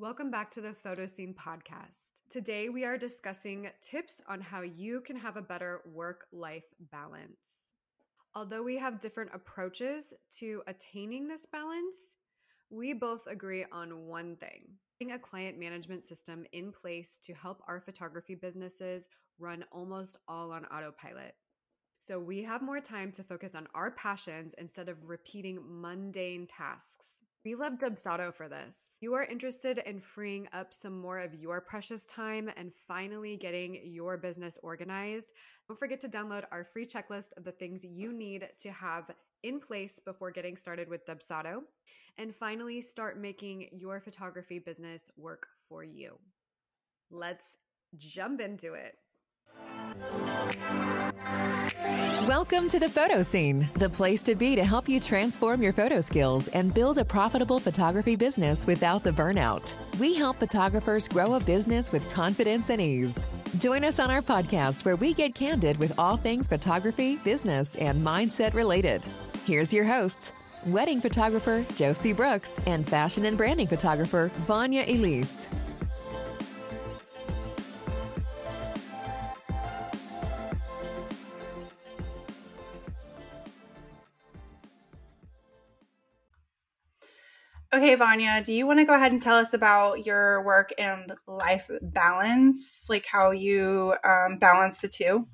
Welcome back to the Photo Scene podcast. Today we are discussing tips on how you can have a better work life balance. Although we have different approaches to attaining this balance, we both agree on one thing a client management system in place to help our photography businesses run almost all on autopilot. So we have more time to focus on our passions instead of repeating mundane tasks. We love Dubsado for this. You are interested in freeing up some more of your precious time and finally getting your business organized. Don't forget to download our free checklist of the things you need to have in place before getting started with Dubsado. And finally, start making your photography business work for you. Let's jump into it. Welcome to the Photo Scene, the place to be to help you transform your photo skills and build a profitable photography business without the burnout. We help photographers grow a business with confidence and ease. Join us on our podcast where we get candid with all things photography, business, and mindset related. Here's your hosts, wedding photographer Josie Brooks and fashion and branding photographer Vanya Elise. Okay, Vanya, do you want to go ahead and tell us about your work and life balance, like how you um, balance the two?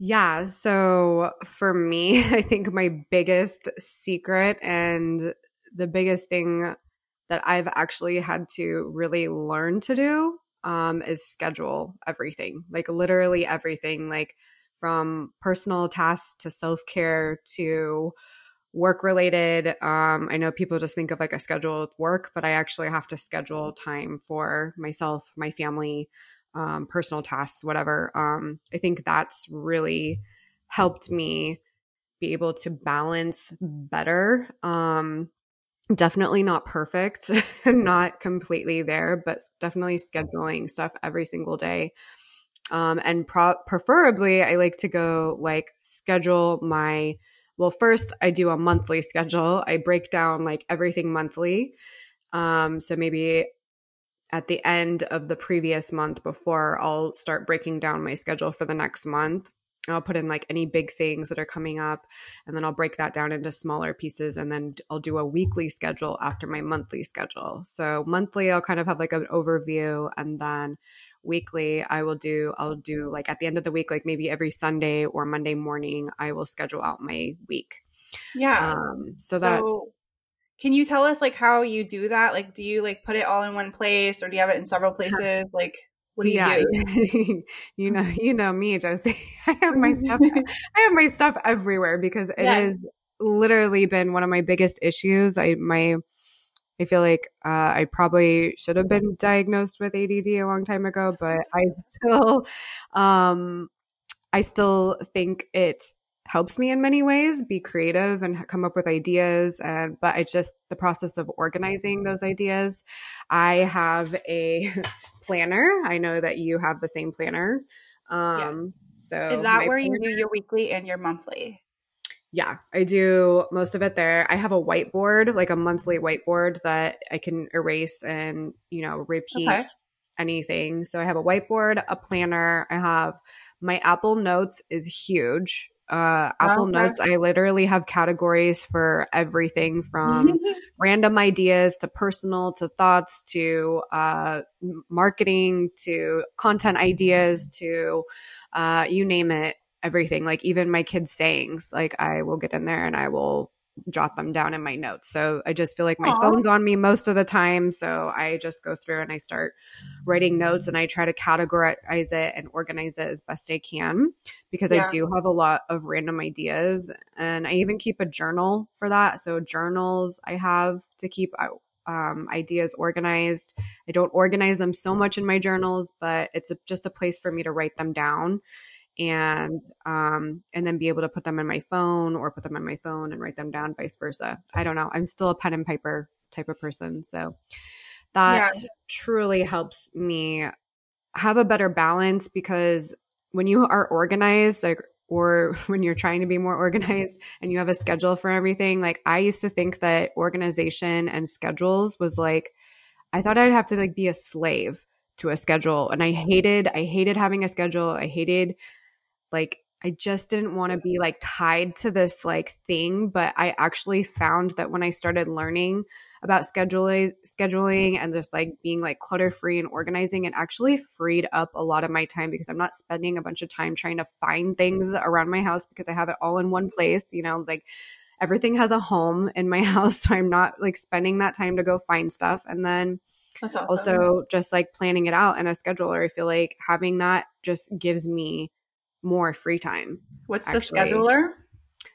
Yeah. So for me, I think my biggest secret and the biggest thing that I've actually had to really learn to do um, is schedule everything, like literally everything, like from personal tasks to self care to work related. Um, I know people just think of like a schedule with work, but I actually have to schedule time for myself, my family, um, personal tasks, whatever. Um, I think that's really helped me be able to balance better. Um, definitely not perfect, not completely there, but definitely scheduling stuff every single day. Um, and pro- preferably, I like to go like schedule my well, first I do a monthly schedule. I break down like everything monthly. Um, so maybe at the end of the previous month before I'll start breaking down my schedule for the next month. I'll put in like any big things that are coming up and then I'll break that down into smaller pieces and then I'll do a weekly schedule after my monthly schedule. So monthly I'll kind of have like an overview and then weekly i will do i'll do like at the end of the week like maybe every sunday or monday morning i will schedule out my week yeah um, so, so that can you tell us like how you do that like do you like put it all in one place or do you have it in several places like what do you yeah. do? you know, you know me, Josie. I have my stuff. I have my stuff everywhere because it yeah. has literally been one of my biggest issues. I my I feel like uh, I probably should have been diagnosed with ADD a long time ago, but I still, um, I still think it helps me in many ways be creative and come up with ideas. And but it's just the process of organizing those ideas. I have a planner. I know that you have the same planner. Um, yes. So is that where planner, you do your weekly and your monthly? Yeah, I do most of it there. I have a whiteboard, like a monthly whiteboard that I can erase and, you know, repeat okay. anything. So I have a whiteboard, a planner. I have my Apple Notes is huge. Uh, Apple okay. Notes, I literally have categories for everything from random ideas to personal to thoughts to uh, marketing to content ideas to uh, you name it everything, like even my kids' sayings, like I will get in there and I will jot them down in my notes. So I just feel like my Aww. phone's on me most of the time. So I just go through and I start writing notes and I try to categorize it and organize it as best I can because yeah. I do have a lot of random ideas. And I even keep a journal for that. So journals I have to keep um, ideas organized. I don't organize them so much in my journals, but it's a, just a place for me to write them down and um and then be able to put them in my phone or put them on my phone and write them down vice versa i don't know i'm still a pen and paper type of person so that yeah. truly helps me have a better balance because when you are organized like or when you're trying to be more organized and you have a schedule for everything like i used to think that organization and schedules was like I thought I'd have to like be a slave to a schedule. And I hated, I hated having a schedule. I hated like I just didn't want to be like tied to this like thing, but I actually found that when I started learning about scheduling scheduling and just like being like clutter free and organizing it actually freed up a lot of my time because I'm not spending a bunch of time trying to find things around my house because I have it all in one place, you know, like everything has a home in my house so I'm not like spending that time to go find stuff and then awesome. also just like planning it out in a scheduler. I feel like having that just gives me more free time. What's actually. the scheduler?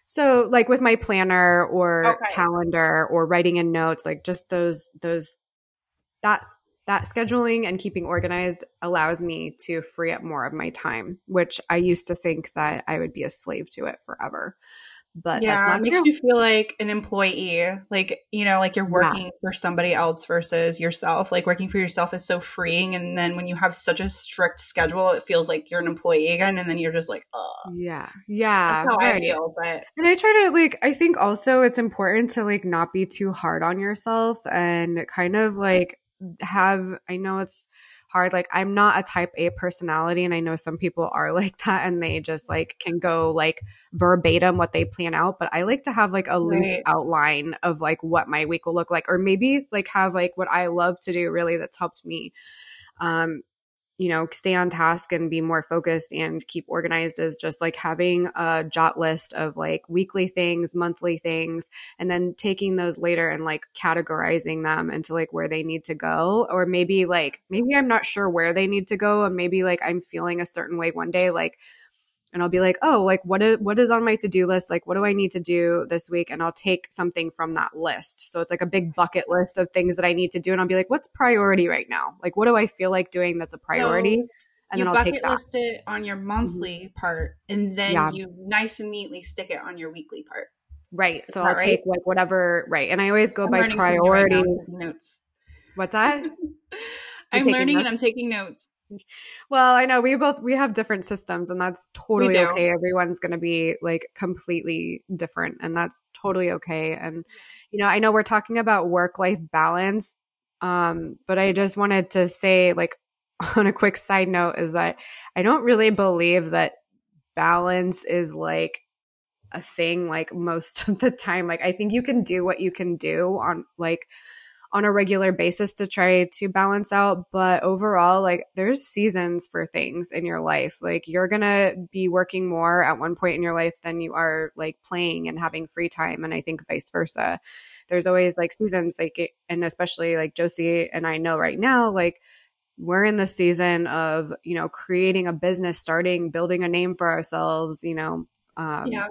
So like with my planner or okay. calendar or writing in notes, like just those those that that scheduling and keeping organized allows me to free up more of my time, which I used to think that I would be a slave to it forever but yeah, it makes true. you feel like an employee, like you know, like you're working yeah. for somebody else versus yourself. Like working for yourself is so freeing, and then when you have such a strict schedule, it feels like you're an employee again, and then you're just like, oh, yeah, yeah, That's how right. I feel. But and I try to like, I think also it's important to like not be too hard on yourself and kind of like have. I know it's hard. Like I'm not a type A personality and I know some people are like that and they just like can go like verbatim what they plan out, but I like to have like a loose right. outline of like what my week will look like or maybe like have like what I love to do really that's helped me um you know, stay on task and be more focused and keep organized is just like having a jot list of like weekly things, monthly things, and then taking those later and like categorizing them into like where they need to go. Or maybe like, maybe I'm not sure where they need to go. And maybe like I'm feeling a certain way one day, like and I'll be like, oh, like what is what is on my to do list? Like, what do I need to do this week? And I'll take something from that list. So it's like a big bucket list of things that I need to do, and I'll be like, what's priority right now? Like, what do I feel like doing that's a priority? So and you then I'll bucket list it on your monthly mm-hmm. part, and then yeah. you nice and neatly stick it on your weekly part. Right. So I'll right? take like whatever. Right, and I always go I'm by priority. Right notes. What's that? I'm learning notes? and I'm taking notes. Well, I know we both we have different systems and that's totally okay. Everyone's going to be like completely different and that's totally okay. And you know, I know we're talking about work-life balance um but I just wanted to say like on a quick side note is that I don't really believe that balance is like a thing like most of the time. Like I think you can do what you can do on like on a regular basis to try to balance out. But overall, like there's seasons for things in your life. Like you're going to be working more at one point in your life than you are like playing and having free time. And I think vice versa. There's always like seasons, like, and especially like Josie and I know right now, like, we're in the season of you know creating a business starting building a name for ourselves you know um, yeah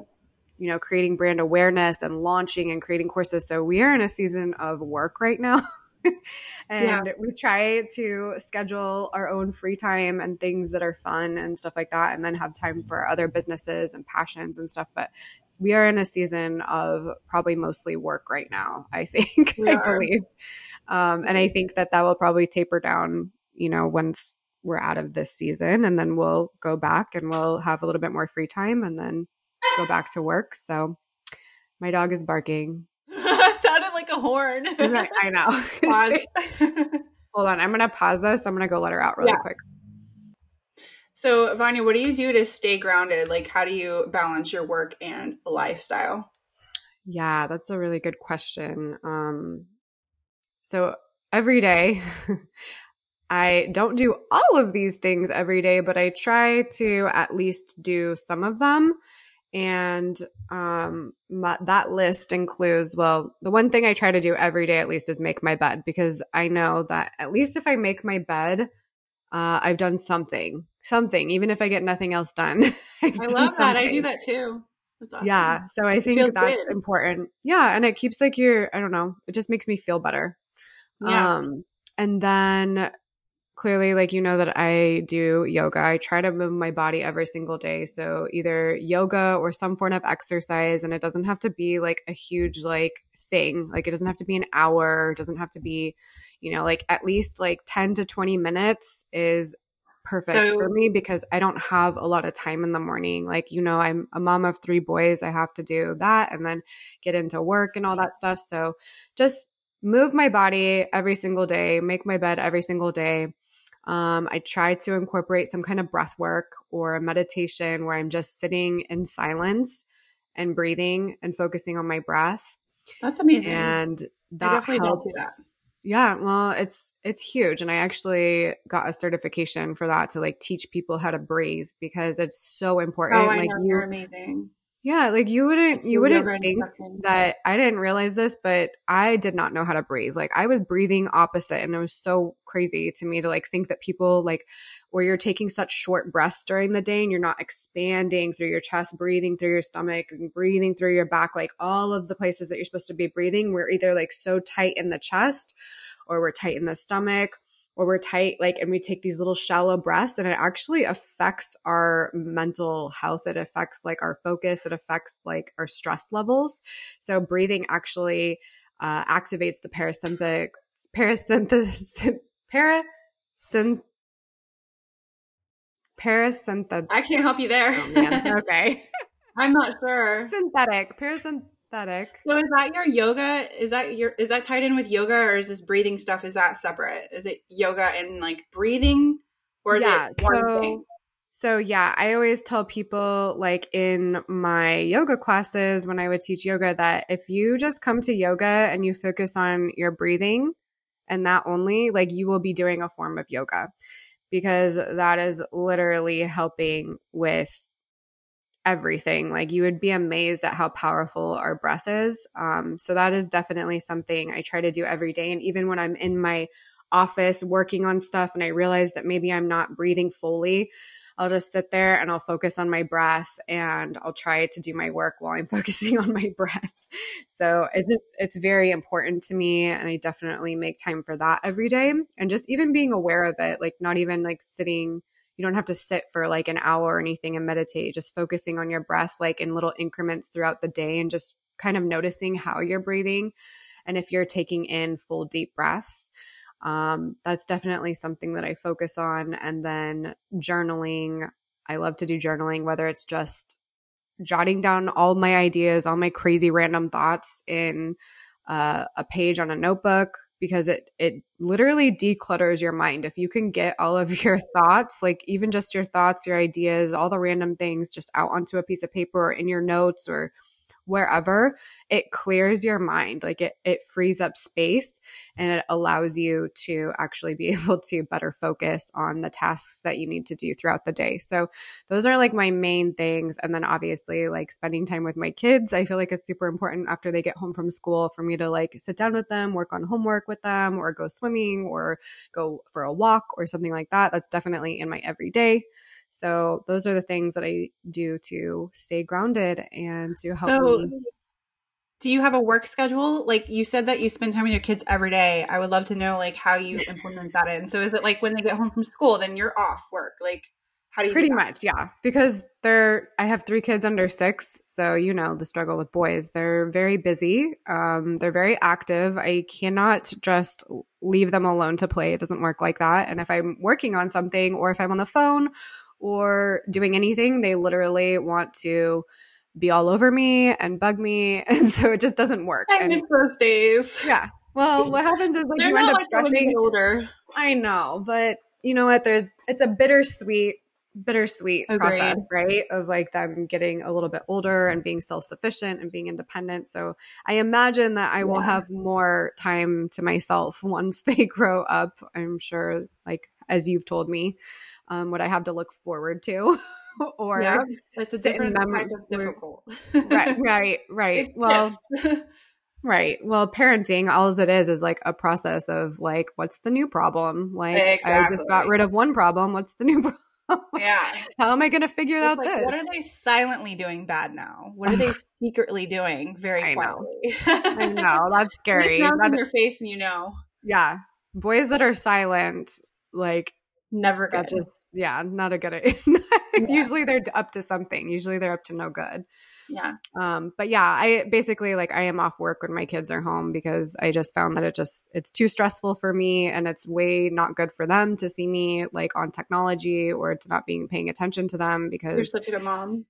you know, creating brand awareness and launching and creating courses. So we are in a season of work right now. and yeah. we try to schedule our own free time and things that are fun and stuff like that and then have time for other businesses and passions and stuff but we are in a season of probably mostly work right now i think i believe um, and i think that that will probably taper down you know once we're out of this season and then we'll go back and we'll have a little bit more free time and then go back to work. So my dog is barking. sounded like a horn. right, I know. Hold on, I'm gonna pause this. I'm gonna go let her out really yeah. quick. So, Vanya, what do you do to stay grounded? Like, how do you balance your work and lifestyle? Yeah, that's a really good question. Um, so every day, I don't do all of these things every day, but I try to at least do some of them and um my, that list includes well the one thing i try to do every day at least is make my bed because i know that at least if i make my bed uh, i've done something something even if i get nothing else done i love something. that i do that too awesome. yeah so i think that's good. important yeah and it keeps like your i don't know it just makes me feel better yeah. um and then clearly like you know that I do yoga. I try to move my body every single day. So either yoga or some form of exercise and it doesn't have to be like a huge like thing. Like it doesn't have to be an hour, it doesn't have to be, you know, like at least like 10 to 20 minutes is perfect so, for me because I don't have a lot of time in the morning. Like, you know, I'm a mom of three boys. I have to do that and then get into work and all that stuff. So just move my body every single day, make my bed every single day. Um, I try to incorporate some kind of breath work or a meditation where I'm just sitting in silence and breathing and focusing on my breath. That's amazing. And that helps. That. Yeah, well, it's it's huge, and I actually got a certification for that to like teach people how to breathe because it's so important. Oh, I like know. you're amazing. Yeah, like you wouldn't you wouldn't think that I didn't realize this, but I did not know how to breathe. Like I was breathing opposite and it was so crazy to me to like think that people like where you're taking such short breaths during the day and you're not expanding through your chest, breathing through your stomach and breathing through your back, like all of the places that you're supposed to be breathing, we're either like so tight in the chest or we're tight in the stomach or we're tight, like, and we take these little shallow breaths, and it actually affects our mental health. It affects like our focus. It affects like our stress levels. So breathing actually uh, activates the parasympathetic parasympathetic parasynth parasympathetic. I can't help you there. Oh, okay. I'm not sure. Synthetic parasympathetic aesthetic. So is that your yoga? Is that your is that tied in with yoga or is this breathing stuff? Is that separate? Is it yoga and like breathing? Or is yeah, it one so, thing? So yeah, I always tell people like in my yoga classes when I would teach yoga that if you just come to yoga and you focus on your breathing and that only, like you will be doing a form of yoga because that is literally helping with everything. Like you would be amazed at how powerful our breath is. Um, so that is definitely something I try to do every day. And even when I'm in my office working on stuff and I realize that maybe I'm not breathing fully, I'll just sit there and I'll focus on my breath and I'll try to do my work while I'm focusing on my breath. So it's just, it's very important to me. And I definitely make time for that every day. And just even being aware of it, like not even like sitting you don't have to sit for like an hour or anything and meditate just focusing on your breath like in little increments throughout the day and just kind of noticing how you're breathing and if you're taking in full deep breaths. Um, that's definitely something that i focus on. And then journaling i love to do journaling whether it's just jotting down all my ideas all my crazy random thoughts in uh, a page on a notebook because it it literally declutters your mind. If you can get all of your thoughts, like even just your thoughts, your ideas, all the random things just out onto a piece of paper or in your notes or wherever, it clears your mind. Like it, it frees up space and it allows you to actually be able to better focus on the tasks that you need to do throughout the day. So those are like my main things. And then obviously like spending time with my kids. I feel like it's super important after they get home from school for me to like sit down with them, work on homework with them or go swimming or go for a walk or something like that. That's definitely in my everyday. So those are the things that I do to stay grounded and to help so, me. Do you have a work schedule? Like you said that you spend time with your kids every day. I would love to know like how you implement that in. So is it like when they get home from school, then you're off work? Like how do you pretty do much yeah because they're i have three kids under six so you know the struggle with boys they're very busy um, they're very active i cannot just leave them alone to play it doesn't work like that and if i'm working on something or if i'm on the phone or doing anything. They literally want to be all over me and bug me. And so it just doesn't work. I and, miss those days. Yeah. Well, what happens is like They're you end up like stressing. Older. I know, but you know what? There's it's a bittersweet, bittersweet Agreed. process, right? Of like them getting a little bit older and being self sufficient and being independent. So I imagine that I will have more time to myself once they grow up. I'm sure, like as you've told me um, what I have to look forward to. or yeah, it's a different kind of difficult. right, right, right. well, right. Well, parenting, all as it is is like a process of like, what's the new problem? Like, exactly. I just got rid of one problem. What's the new problem? Yeah. How am I going to figure it's out like, this? What are they silently doing bad now? What are they secretly doing very I quietly? Know. I know. That's scary. That, in your face and you know. Yeah. Boys that are silent, like, never good. just yeah, not a good yeah. Usually they're up to something. Usually they're up to no good. Yeah. Um, but yeah, I basically like I am off work when my kids are home because I just found that it just it's too stressful for me and it's way not good for them to see me like on technology or to not being paying attention to them because you're such a good mom.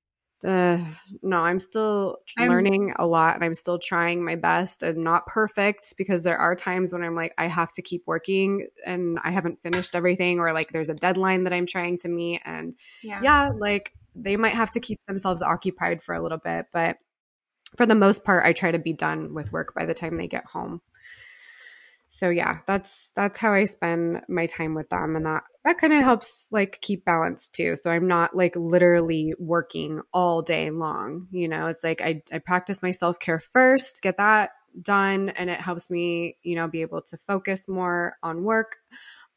Uh, no, I'm still I'm- learning a lot and I'm still trying my best and not perfect because there are times when I'm like, I have to keep working and I haven't finished everything or like there's a deadline that I'm trying to meet. And Yeah. yeah, like they might have to keep themselves occupied for a little bit, but for the most part, I try to be done with work by the time they get home. So yeah, that's that's how I spend my time with them, and that that kind of helps like keep balance too. So I'm not like literally working all day long. You know, it's like I I practice my self care first, get that done, and it helps me you know be able to focus more on work,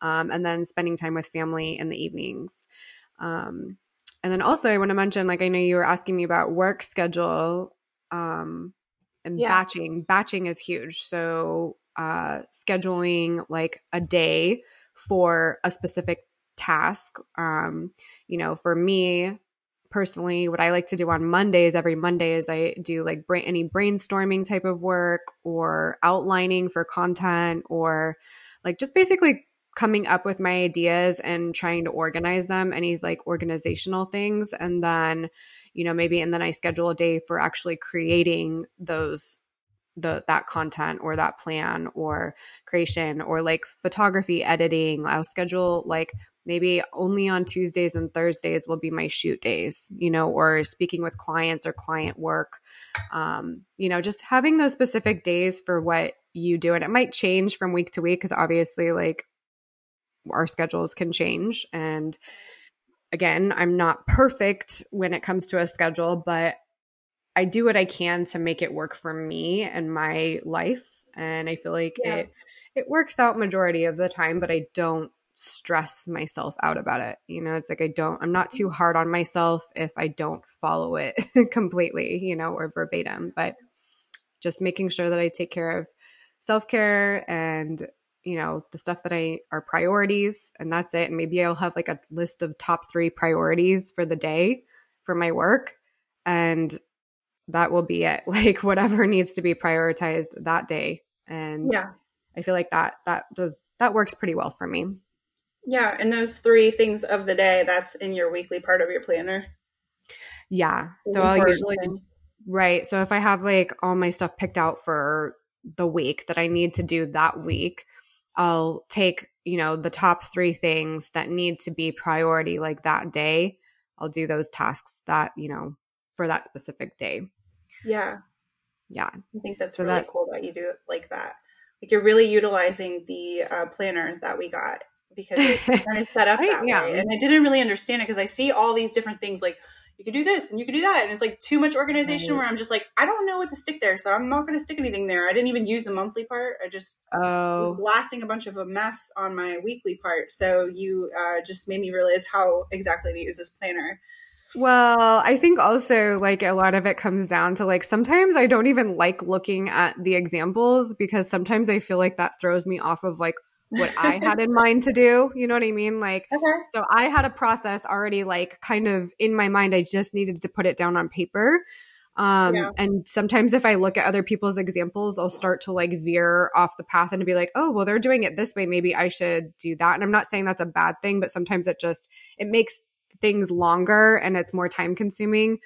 um, and then spending time with family in the evenings. Um, and then also, I want to mention, like, I know you were asking me about work schedule um, and Yeah. batching. Batching is huge. So, uh, scheduling like a day for a specific task. Um, you know, for me personally, what I like to do on Mondays, every Monday, is I do like any brainstorming type of work or outlining for content or like just basically coming up with my ideas and trying to organize them, any like organizational things. And then, you know, maybe, and then I schedule a day for actually creating those the that content or that plan or creation or like photography editing. I'll schedule like maybe only on tuesdays and thursdays will be my shoot days you know or speaking with clients or client work. Um, you know just having those specific days for what you do and it might change from week to week because obviously like our schedules can change. And again i'm not perfect when it comes to a schedule but i do what i can to make it work for me and my life and i feel like Yeah. it it works out majority of the time but i don't stress myself out about it you know? It's like i don't i'm not too mm-hmm. hard on myself if i don't follow it completely you know or verbatim but just making sure that i take care of self-care and you know the stuff that i are priorities and that's it. And maybe i'll have like a list of top three priorities for the day for my work and that will be it like whatever needs to be prioritized that day and Yeah. i feel like that that does that works pretty well for me Yeah. And those three things of the day, that's in your weekly part of your planner. yeah so i'll usually Right. So if I have like all my stuff picked out for the week that I need to do that week, I'll take, you know, the top three things that need to be priority like that day. I'll do those tasks that, you know, for that specific day. Yeah. Yeah. I think that's So really that- cool that you do it like that. Like you're really utilizing the uh, planner that we got because it's kind of set up that yeah. way. And I didn't really understand it because I see all these different things like you can do this and you can do that. And it's like too much organization Right. where I'm just like, I don't know what to stick there. So I'm not going to stick anything there. I didn't even use the monthly part. I just was Oh, blasting a bunch of a mess on my weekly part. So you uh, just made me realize how exactly to use this planner. Well, I think also like a lot of it comes down to like sometimes I don't even like looking at the examples because sometimes I feel like that throws me off of like what I had in mind to do. You know what I mean? Like, Okay. so I had a process already like kind of in my mind. I just needed to put it down on paper. Um, Yeah. and sometimes if I look at other people's examples, I'll start to like veer off the path and be like, oh, well, they're doing it this way. Maybe I should do that. And I'm not saying that's a bad thing, but sometimes it just, it makes things longer and it's more time consuming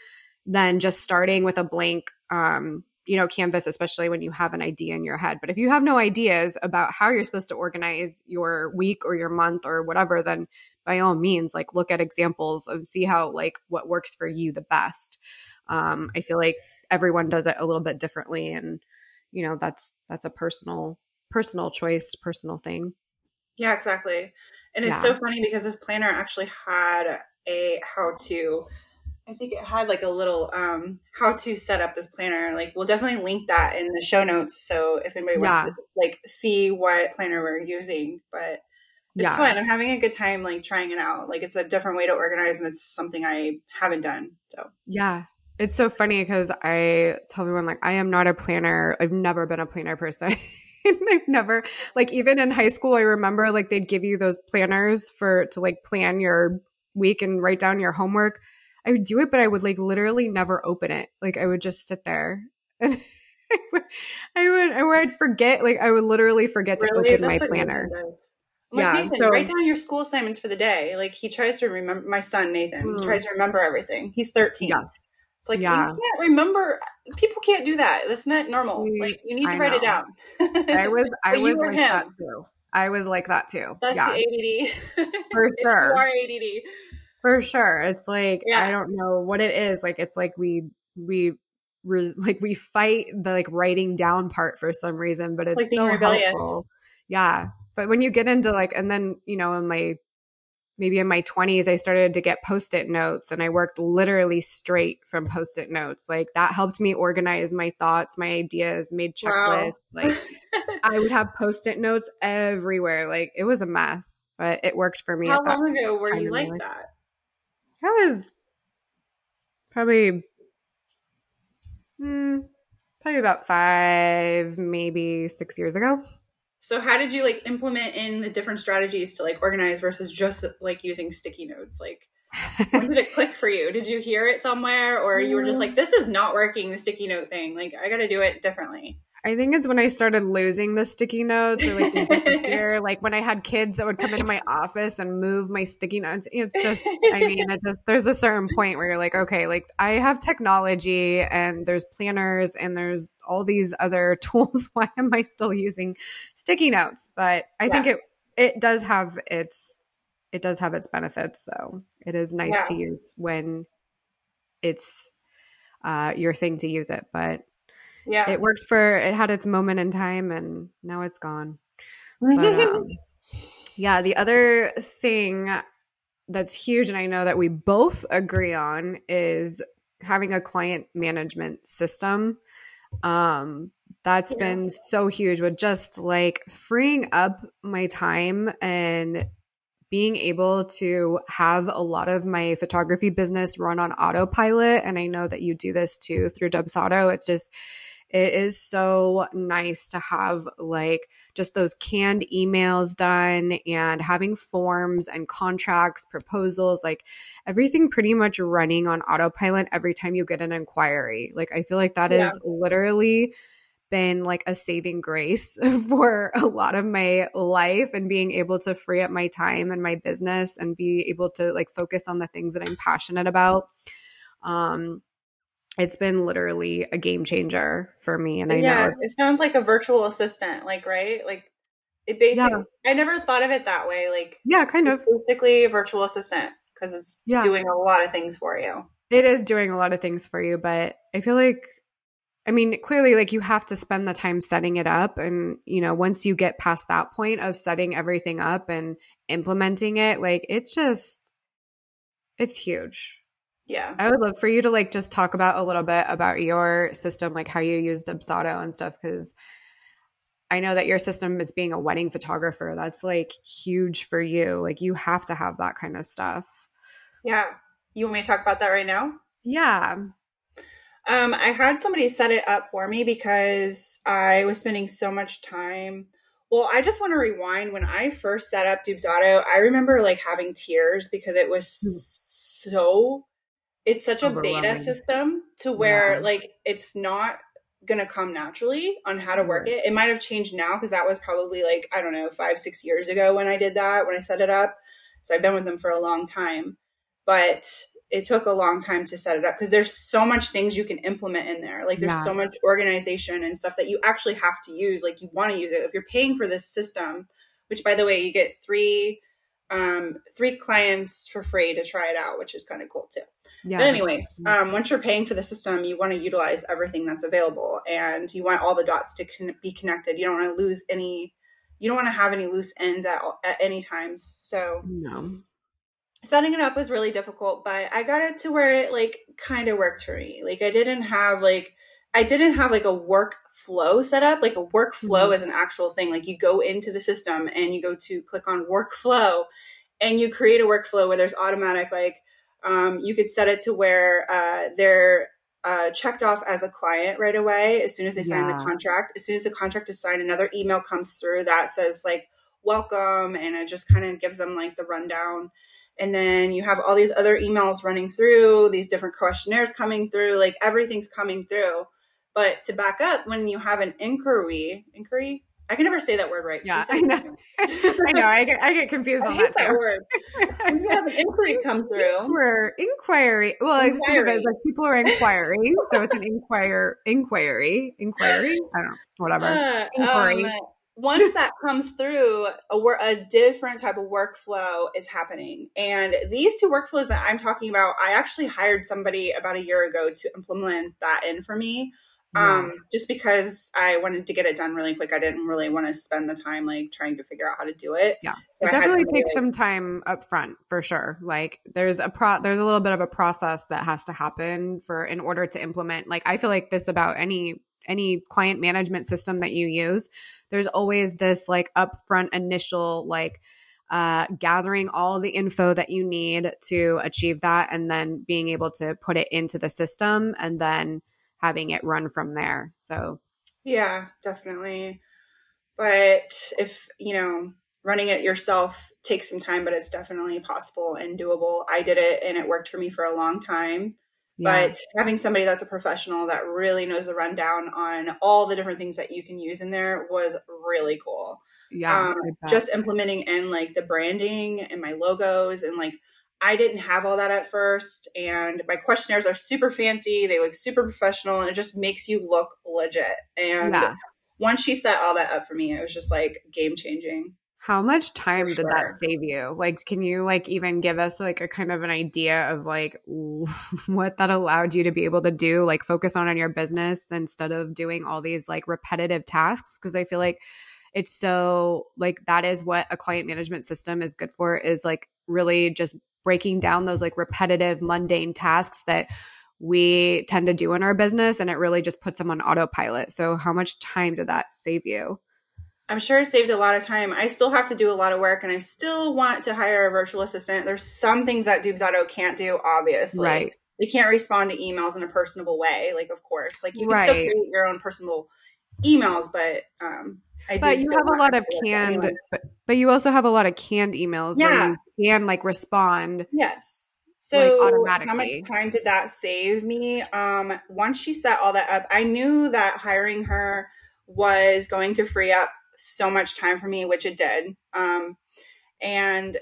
than just starting with a blank um you know canvas especially when you have an idea in your head but if you have no ideas about how you're supposed to organize your week or your month or whatever then by all means like look at examples and see how like what works for you the best um i feel like everyone does it a little bit differently and you know that's that's a personal personal choice personal thing Yeah, exactly. And it's Yeah. so funny because this planner actually had a how to I think it had like a little um how to set up this planner. Like we'll definitely link that in the show notes so if anybody wants to like see what planner we're using. But it's yeah fun. I'm having a good time like trying it out. Like it's a different way to organize and it's something I haven't done. So Yeah. It's so funny because I tell everyone like I am not a planner. I've never been a planner person. I've never like even in high school I remember like they'd give you those planners for to like plan your week and write down your homework. I would do it but I would like literally never open it. Like I would just sit there and I would I would forget like I would literally forget to open my planner. Nathan does. I'm like, Yeah, Nathan, so- write down your school assignments for the day. Like he tries to remember my son Nathan. He tries mm. to remember everything. He's 13. Yeah. It's like yeah. you can't remember. People can't do that. That's not normal. Like you need to I write know. it down. I was. I was like him. that too. I was like that too. That's yeah. the ADD. For sure. you are ADD. For sure. It's like yeah. I don't know what it is. Like it's like we we like we fight the like writing down part for some reason, but it's like so rebellious. helpful. Yeah. But when you get into like, and then, you know, in my maybe in my 20s i started to get post-it notes and i worked literally straight from post-it notes like that helped me organize my thoughts my ideas made checklists wow. like i would have post-it notes everywhere like it was a mess but it worked for me how long ago were you like that that was probably hmm, probably about five maybe six years ago so how did you like implement in the different strategies to like organize versus just like using sticky notes? Like when did it click for you? Did you hear it somewhere or you were just like, this is not working, the sticky note thing. Like I gotta do it differently. I think it's when I started losing the sticky notes or like disappear. like when I had kids that would come into my office and move my sticky notes. It's just, I mean, it just, there's a certain point where you're like, okay, like I have technology and there's planners and there's all these other tools. Why am I still using sticky notes? But I yeah. think it, it does have its, it does have its benefits though. It is nice yeah. to use when it's uh, your thing to use it. But yeah. it worked for it had its moment in time and now it's gone. But, um, yeah the other thing that's huge and i know that we both agree on is having a client management system. Um that's yeah. been so huge with just like freeing up my time and being able to have a lot of my photography business run on autopilot. And i know that you do this too through dubsado it's just it is so nice to have like just those canned emails done and having forms and contracts, proposals, like everything pretty much running on autopilot every time you get an inquiry. Like I feel like that yeah. is literally been like a saving grace for a lot of my life and being able to free up my time and my business and be able to like focus on the things that I'm passionate about. Um it's been literally a game changer for me. And I yeah, know it sounds like a virtual assistant, like right, like it basically. Yeah. I never thought of it that way. Like yeah, kind of basically a virtual assistant because it's yeah. doing a lot of things for you. It is doing a lot of things for you, but I feel like. I mean, clearly, like you have to spend the time setting it up. And, you know, once you get past that point of setting everything up and implementing it, like it's just, it's huge yeah. I would love for you to like just talk about a little bit about your system like how you use dubsado and stuff because i know that your system is being a wedding photographer. That's like huge for you. Like you have to have that kind of stuff. Yeah. You want me to talk about that right now? Yeah. Um i had somebody set it up for me because i was spending so much time well, I just want to rewind. When I first set up Dubsado, I remember like having tears because it was hmm. so it's such a beta system to where yeah. like it's not gonna come naturally on how to work it. It might have changed now because that was probably like I don't know five six years ago when I did that when I set it up. So I've been with them for a long time, but it took a long time to set it up because there's so much things you can implement in there. Like there's yeah. so much organization and stuff that you actually have to use. Like you want to use it if you're paying for this system. Which by the way, you get three um, three clients for free to try it out, which is kind of cool too. Yeah. But anyways, um, once you're paying for the system, you want to utilize everything that's available, and you want all the dots to con- be connected. You don't want to lose any. You don't want to have any loose ends at all, at any times. So no. Setting it up was really difficult, but I got it to where it like kind of worked for me. Like I didn't have like I didn't have like a workflow set up. Like a workflow mm-hmm. is an actual thing. Like you go into the system and you go to click on workflow and you create a workflow where there's automatic like um, you could set it to where uh, they're uh, checked off as a client right away as soon as they sign yeah. the contract. As soon as the contract is signed, another email comes through that says like welcome, and it just kind of gives them like the rundown. And then you have all these other emails running through, these different questionnaires coming through, like everything's coming through. But to back up, when you have an inquiry, inquiry, I can never say that word right. Yeah, I know. I know. I get I get confused I on that, that word. When you have an inquiry come through, Inquir- inquiry. Well, I just think of it like people are inquiring, so it's an inquire inquiry inquiry. I don't know, whatever. Uh, Inquiry. um, once that comes through, a, a different type of workflow is happening. And these two workflows that I'm talking about, I actually hired somebody about a year ago to implement that in for me. Um, just because I wanted to get it done really quick. I didn't really want to spend the time like trying to figure out how to do it. Yeah. So it definitely takes like- some time up front for sure like there's a pro there's a little bit of a process that has to happen for in order to implement like i feel like this about any any client management system that you use there's always this like upfront initial like uh, gathering all the info that you need to achieve that and then being able to put it into the system and then having it run from there so Yeah, definitely. But if, you know, running it yourself takes some time, but it's definitely possible and doable. I did it and it worked for me for a long time. yeah But having somebody that's a professional that really knows the rundown on all the different things that you can use in there was really cool. yeah um, just implementing in like the branding and my logos and like I didn't have all that at first and my questionnaires are super fancy they look super professional and it just makes you look legit and yeah once she set all that up for me it was just like game changing How much time did that save you? Like, can you like even give us like a kind of an idea of like what that allowed you to be able to do, like focus on in your business instead of doing all these like repetitive tasks? Because I feel like it's so like that is what a client management system is good for is like really just breaking down those like repetitive mundane tasks that we tend to do in our business and it really just puts them on autopilot. So how much time did that save you? I'm sure it saved a lot of time. I still have to do a lot of work and I still want to hire a virtual assistant. There's some things that Dubsado can't do, obviously. Right. They can't respond to emails in a personable way, like of course. Like you can still Right. create your own personal emails, but um I but you have a lot of canned but, but you also have a lot of canned emails Yeah. where you can like respond Yes. Like, So how automatically. much time did that save me? Um, once she set all that up, I knew that hiring her was going to free up so much time for me, which it did. Um, and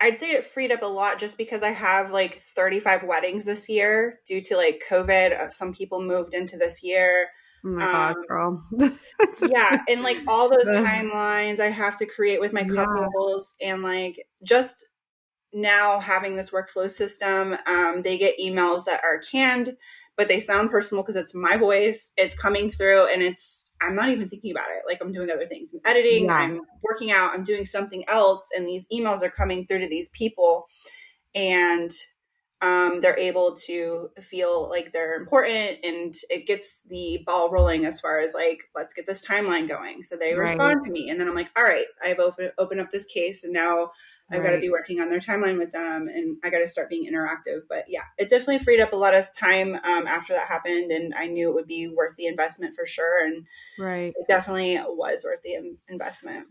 I'd say it freed up a lot just because I have like 35 weddings this year due to like COVID. Uh, some people moved into this year. Oh my gosh Um, girl yeah and like all those timelines i have to create with my Yeah. couples and like just now having this workflow system um, they get emails that are canned but they sound personal because it's my voice it's coming through and it's i'm not even thinking about it like i'm doing other things i'm editing Yeah. i'm working out i'm doing something else and these emails are coming through to these people and um, they're able to feel like they're important and it gets the ball rolling as far as like let's get this timeline going. So they Right. respond to me and then i'm like all right i've opened open up this case and now i've got to be working on their timeline with them and i got to start being interactive. But yeah it definitely freed up a lot of time um, after that happened and i knew it would be worth the investment for sure and right. it definitely was worth the in- investment.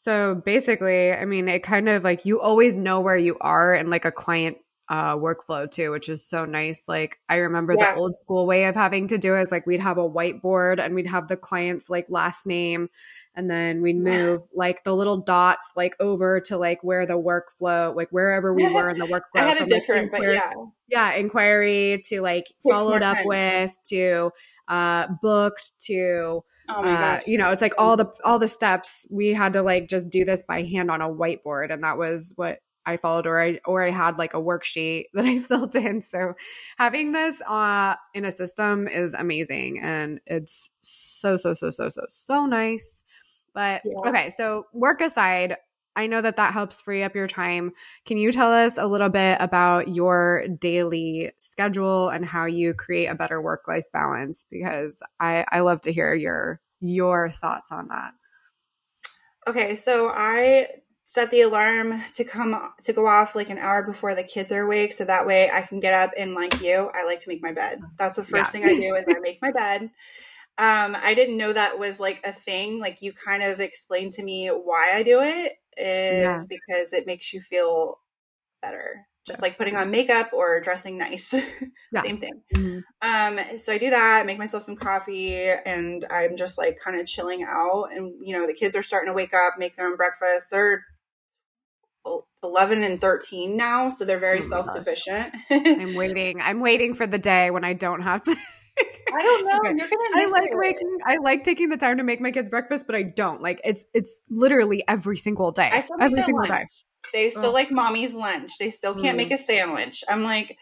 So basically i mean it kind of like you always know where you are in like a client uh workflow too which is so nice. Like i remember Yeah. the old school way of having to do it is like we'd have a whiteboard and we'd have the client's like last name and then we'd move like the little dots like over to like where the workflow like wherever we were in the workflow i had a like, different but yeah. yeah inquiry to like followed up time. with to uh booked to oh uh, you know it's like all the all the steps. We had to like just do this by hand on a whiteboard and that was what i followed or i or i had like a worksheet that i filled in so having this uh in a system is amazing and it's so so so so so so nice but Yeah. okay so work aside I know that that helps free up your time. Can you tell us a little bit about your daily schedule and how you create a better work life balance? Because I, I love to hear your your thoughts on that. Okay, so I set the alarm to come to go off like an hour before the kids are awake so that way I can get up and like you, I like to make my bed. That's the first Yeah. thing I do is I make my bed. Um I didn't know that was like a thing. Like you kind of explained to me why I do it is Yeah. because it makes you feel better. just like putting on makeup or dressing nice. Yeah. Same thing. Mhm. Um, so I do that, make myself some coffee, and I'm just like kind of chilling out. And you know, the kids are starting to wake up, make their own breakfast. They're 11 and 13 now, so they're very Oh self sufficient. I'm waiting. I'm waiting for the day when I don't have to. I don't know. Okay. You're gonna I like it. making. I like taking the time to make my kids breakfast, but I don't like it's. It's literally every single day. I still make every single lunch. day. They still Ugh. like mommy's lunch. They still can't Mm. make a sandwich. I'm like,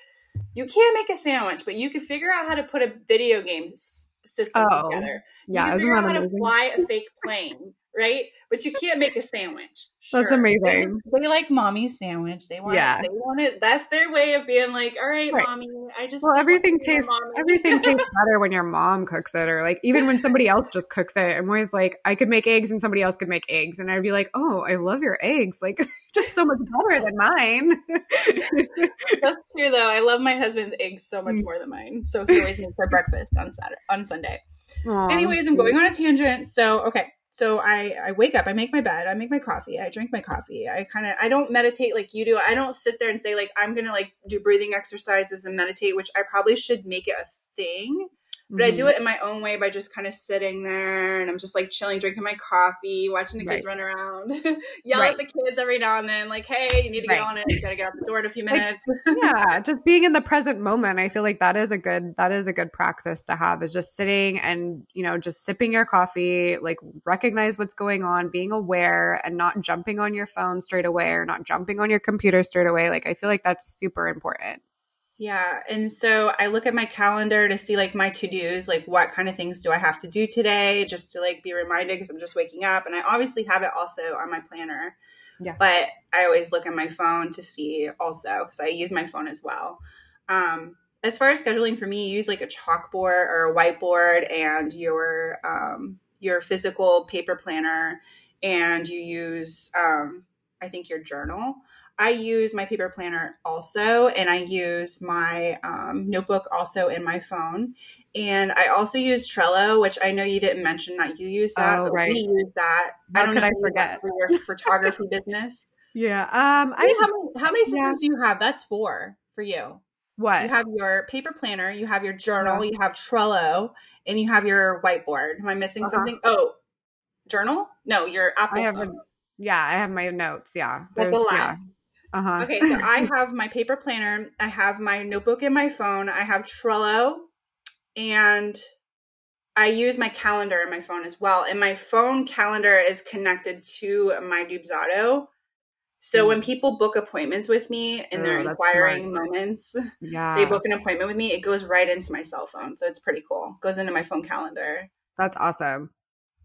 you can't make a sandwich, but you can figure out how to put a video game s- system Oh, together. Yeah, you can isn't figure out how to fly a fake plane, right? But you can't make a sandwich. That's amazing. They, they like mommy's sandwich. They want Yeah. it. They want it. That's their way of being like, all right, Right. mommy. I just Well, everything want to be tastes everything tastes better when your mom cooks it, or like even when somebody else just cooks it. I'm always like, I could make eggs and somebody else could make eggs, and I'd be like, oh, I love your eggs, like just so much better than mine. That's true though. I love my husband's eggs so much Mm. more than mine. So he always makes for breakfast on Saturday on Sunday. Aw, Anyways, I'm going on a tangent. So okay. So I, I wake up, I make my bed, I make my coffee, I drink my coffee. I kind of I don't meditate like you do. I don't sit there and say like I'm gonna like do breathing exercises and meditate, which I probably should make it a thing. But I do Mhm. it in my own way by just kind of sitting there and I'm just like chilling, drinking my coffee, watching the kids Right. run around, yell Right. at the kids every now and then, like, hey, you need to get on it. You gotta get out the door in a few Like, minutes. yeah just being in the present moment i feel like that is a good that is a good practice to have is just sitting and you know just sipping your coffee like recognize what's going on being aware and not jumping on your phone straight away or not jumping on your computer straight away like i feel like that's super important Yeah. And so I look at my calendar to see like my to dos, like what kind of things do I have to do today, just to like be reminded because I'm just waking up. And I obviously have it also on my planner. Yeah. But I always look at my phone to see also because I use my phone as well. Um, as far as scheduling for me, you use like a chalkboard or a whiteboard and your um, your physical paper planner, and you use um, I think your journal. I use my paper planner also, and I use my um, notebook also in my phone. And I also use Trello, which I know you didn't mention that you use that, Oh, right. we use that. How I don't could know I if you use that forget? for your photography business. yeah um I mean, how many, how many Yeah. systems do you have? That's four for you. what You have your paper planner, you have your journal, you have Trello, and you have your whiteboard. Am I missing Uh-huh. something? Oh, journal? No, your Apple i have a, yeah i have my notes yeah Like a There's- line. yeah uh-huh Okay, so I have my paper planner, I have my notebook in my phone, I have Trello, and I use my calendar in my phone as well. And my phone calendar is connected to my Dubsado. So when people book appointments with me and they're Oh, inquiring moments, yeah they book an appointment with me, it goes right into my cell phone. So it's pretty cool. goes into my phone calendar. that's awesome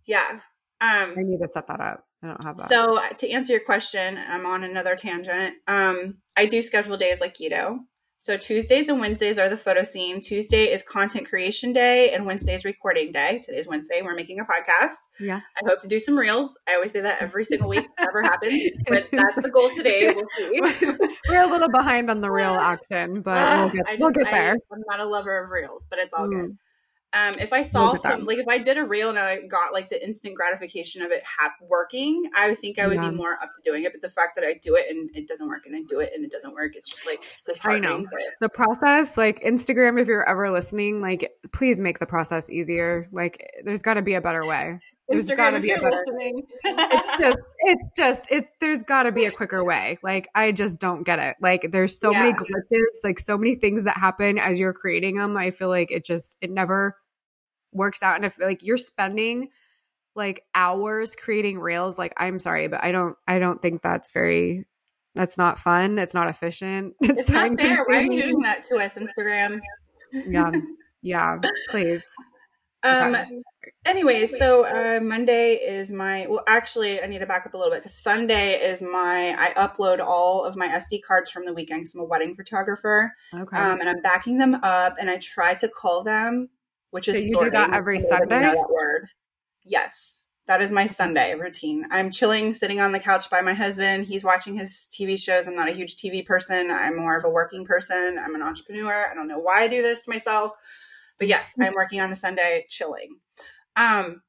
Yeah. Um, i need to set that up i don't have that so to answer your question, I'm on another tangent. Um, I do schedule days like you do. So Tuesdays and Wednesdays are the photo scene. Tuesday is content creation day, and Wednesday is recording day. Today's Wednesday. We're making a podcast. yeah I hope to do some reels. I always say that every single week. Never happens, but that's the goal today. We'll see. We're a little behind on the real action, but Uh, we'll get I we'll get there. I, am not a lover of reels, but it's all Mm. good. Um, if I saw some, like if I did a reel and I got like the instant gratification of it hap- working, I would think I would Yeah. be more up to doing it. But the fact that I do it and it doesn't work, and I do it and it doesn't work, it's just like this. disheartening. But The process, like Instagram, if you're ever listening, like please make the process easier. Like there's got to be a better way. There's Instagram, gotta if be a you're better- listening, It's just, it's just, it's there's got to be a quicker way. Like I just don't get it. Like there's so many Yeah. glitches, like so many things that happen as you're creating them. I feel like it just it never works out. And if like you're spending like hours creating reels, like I'm sorry, but I don't, I don't think that's very. That's not fun. It's not efficient. It's, it's not fair. Why are you doing that to us, Instagram? Yeah, yeah. Please. Um. Okay. Anyways, so uh, Monday is my. Well, actually, I need to back up a little bit because Sunday is my. I upload all of my SD cards from the weekend because I'm a wedding photographer, Okay. um, and I'm backing them up, and I try to cull them, which is So you do that every I know Sunday? that word. Yes, that is my Sunday routine. I'm chilling, sitting on the couch by my husband. He's watching his TV shows. I'm not a huge TV person. I'm more of a working person. I'm an entrepreneur. I don't know why I do this to myself, but yes, I'm working on a Sunday, chilling. Um,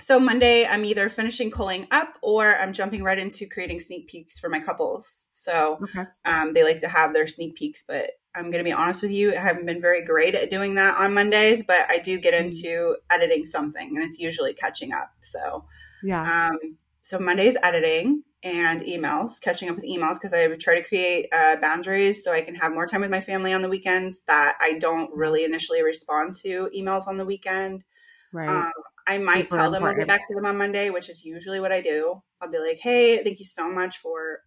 so Monday, I'm either finishing culling up or I'm jumping right into creating sneak peeks for my couples. So Okay. um, they like to have their sneak peeks, but I'm going to be honest with you, I haven't been very great at doing that on Mondays, but I do get Mm. into editing something and it's usually catching up. So, Yeah. um, so Monday's editing and emails, catching up with emails because I would try to create uh, boundaries so I can have more time with my family on the weekends that I don't really initially respond to emails on the weekend. Right. Um, I might Super tell them I'll get back to them on Monday, which is usually what I do. I'll be like, hey, thank you so much for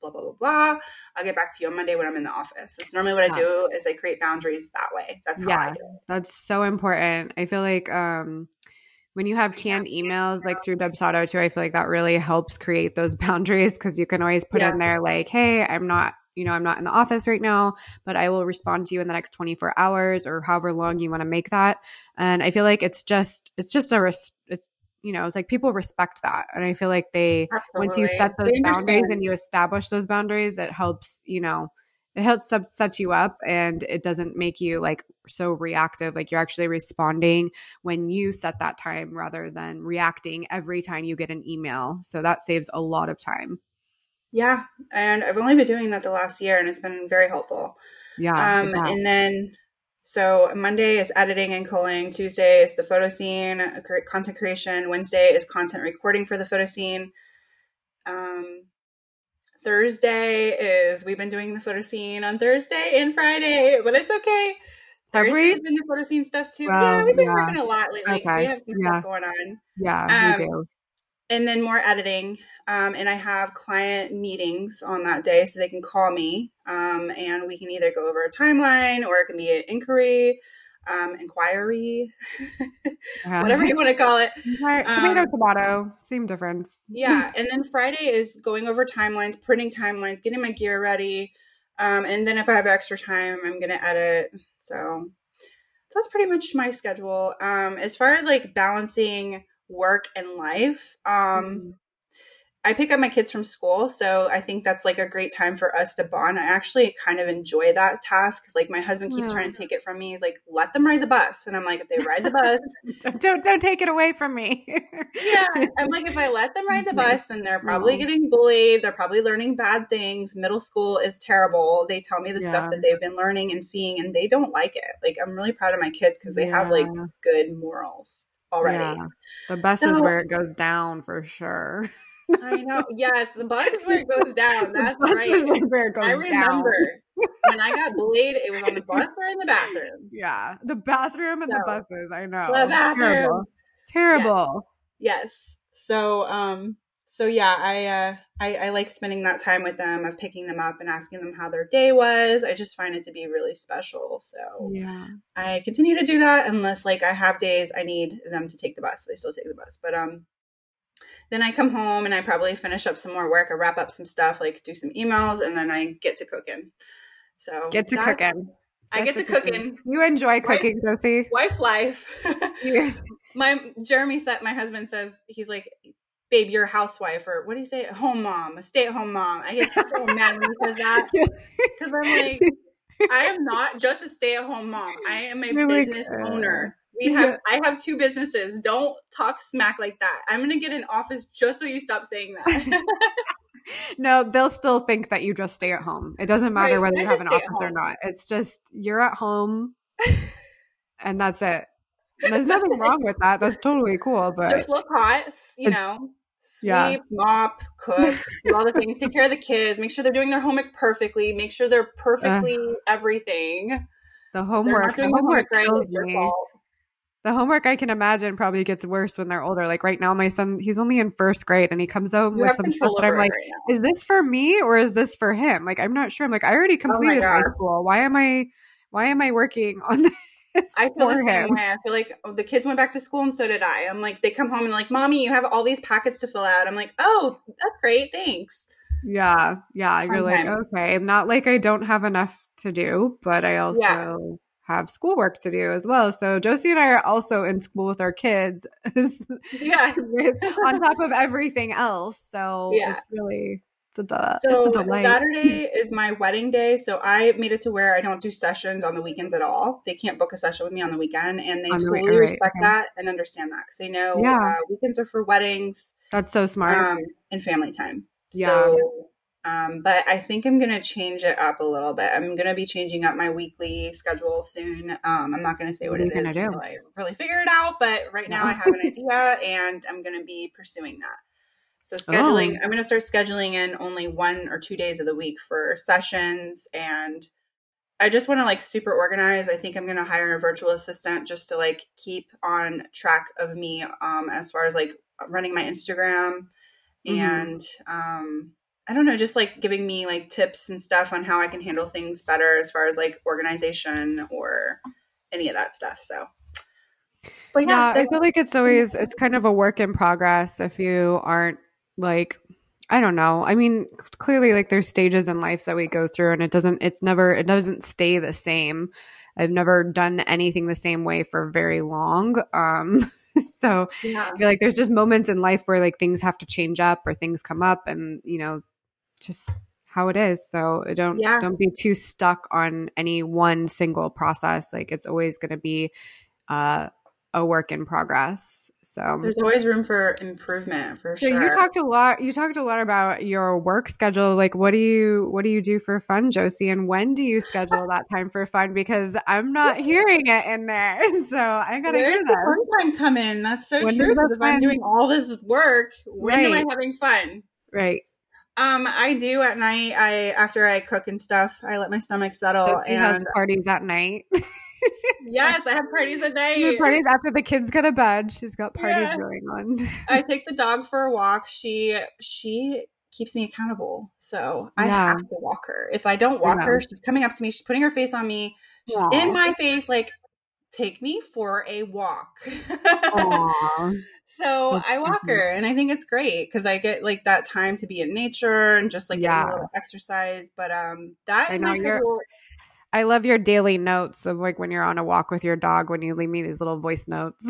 blah, blah, blah, blah. I'll get back to you on Monday when I'm in the office. That's normally what I do is I create boundaries that way. That's how I Yeah. do it. That's so important. I feel like um when you have canned emails like through Dubsado too, I feel like that really helps create those boundaries because you can always put Yeah. in there like, hey, I'm not, you know, I'm not in the office right now, but I will respond to you in the next 24 hours or however long you want to make that. And I feel like it's just it's just a res- it's you know, it's like people respect that. And I feel like they once you set those boundaries and you establish those boundaries, it helps, you know, it helps sub- set you up and it doesn't make you like so reactive. Like you're actually responding when you set that time rather than reacting every time you get an email. So that saves a lot of time. Yeah. And I've only been doing that the last year and it's been very helpful. Yeah. Um, bet. and then, so Monday is editing and culling. Tuesday is the photo scene, uh, content creation. Wednesday is content recording for the photo scene. Um, Thursday is we've been doing the photo scene on Thursday and Friday, but it's okay. Have we? Thursday's been the photo scene stuff too. Well, yeah, we've been yeah. working a lot lately. So we have some Yeah. stuff going on yeah, um, we do. and then more editing. Um, and I have client meetings on that day so they can call me um, and we can either go over a timeline or it can be an inquiry, um, inquiry, Yeah. whatever you want to call it. Tomato, um, tomato, same difference. Yeah. And then Friday is going over timelines, printing timelines, getting my gear ready. Um, and then if I have extra time, I'm going to edit. So, so that's pretty much my schedule. Um, as far as like balancing work and life, um, Mhm. I pick up my kids from school, so I think that's like a great time for us to bond. I actually kind of enjoy that task. Like my husband keeps Yeah. trying to mm. take it from me. He's like, "Let them ride the bus," and I'm like, "If they ride the bus, don't, don't don't take it away from me. yeah." I'm like, "If I let them ride the mm-hmm. bus, then they're probably Aw. getting bullied. They're probably learning bad things. Middle school is terrible. They tell me the Yeah. stuff that they've been learning and seeing, and they don't like it. Like I'm really proud of my kids because they have like good morals already. Yeah. The bus is where it goes down for sure. I know. Yes, the bus is where it goes down. That's The bus right. is where it goes I down. remember when I got bullied, it was on the bus or in the bathroom. Yeah, the bathroom and the buses. I know. the bathroom. Terrible. Terrible. Yes. So, um, so yeah, I, uh, I, I like spending that time with them, of picking them up and asking them how their day was. I just find it to be really special. So Yeah. I continue to do that unless like I have days I need them to take the bus. They still take the bus, but um, then I come home and I probably finish up some more work. I wrap up some stuff, like do some emails, and then I get to cooking. So Get to that- cooking. I get to cooking. You enjoy cooking, Josie? Wife life. Yeah. my Jeremy said my husband says he's like babe you're a housewife or what do you say home mom a stay-at-home mom i get so mad when he says that because i'm like i am not just a stay-at-home mom i am a You're like, business uh, owner we yeah. have i have two businesses don't talk smack like that i'm gonna get an office just so you stop saying that no, they'll still think that you just stay at home. It doesn't matter Right, whether I you have an office or not. It's just you're at home and that's it. And there's nothing wrong with that. That's totally cool. But just look hot you know sweep yeah. mop cook do all the things take care of the kids make sure they're doing their homework perfectly make sure they're perfectly everything the homework, not the doing the homework homework right The homework I can imagine probably gets worse when they're older. Like right now, my son, he's only in first grade and he comes home you with some stuff that I'm like, right is this for me or is this for him? Like, I'm not sure. I'm like, I already oh completed high God. school. Why am I, why am I working on this I feel the same him? way. I feel like oh, the kids went back to school and so did I. I'm like, they come home and like, mommy, you have all these packets to fill out. I'm like, oh, that's great. Thanks. Yeah. Yeah. You're like, okay. Not like I don't have enough to do, but I also Yeah. Have schoolwork to do as well. So Josie and I are also in school with our kids Yeah. with- on top of everything else. So Yeah. it's really It's a, so it's. Saturday is my wedding day, so I made it to where I don't do sessions on the weekends at all. They can't book a session with me on the weekend, and they On totally right, respect okay. that and understand that because they know Yeah. uh, weekends are for weddings That's so smart. um, and family time. Yeah. So, um, but I think I'm gonna change it up a little bit. I'm gonna be changing up my weekly schedule soon. Um, I'm not gonna say What what, it is until I really figure it out. But right now, I have an idea, and I'm gonna be pursuing that. So scheduling, Oh. I'm gonna start scheduling in only one or two days of the week for sessions, and I just want to like super organize. I think I'm gonna hire a virtual assistant just to like keep on track of me um, as far as like running my Instagram Mhm. and um I don't know, just like giving me like tips and stuff on how I can handle things better as far as like organization or any of that stuff. So, but yeah, yeah, I feel like it's always it's kind of a work in progress if you aren't like I don't know. I mean, clearly like there's stages in life that we go through and it doesn't it's never it doesn't stay the same. I've never done anything the same way for very long. Um so yeah. I feel like there's just moments in life where like things have to change up or things come up and you know just how it is. So don't Yeah. don't be too stuck on any one single process. Like it's always going to be uh, a work in progress. So There's always room for improvement for so sure. you talked a lot. You talked a lot about your work schedule. Like, what do you what do you do for fun, Josie? And when do you schedule that time for fun? Because I'm not hearing it in there, so I gotta Where hear that. fun time come in? That's so When true. Because if I'm doing all this work, when am I having fun? Right. Um, I do at night. I after I cook and stuff, I let my stomach settle. Josie and has parties at night. yes, I have parties at She night. parties after the kids go to bed. She's got parties Yeah. going on. I take the dog for a walk. She she keeps me accountable. So I Yeah. have to walk her. If I don't walk know. her, she's coming up to me, she's putting her face on me, she's in my face, like, take me for a walk. So That's I walk her and I think it's great because I get like that time to be in nature and just like Yeah. a little exercise. But um that I my schedule. I love your daily notes of like when you're on a walk with your dog when you leave me these little voice notes.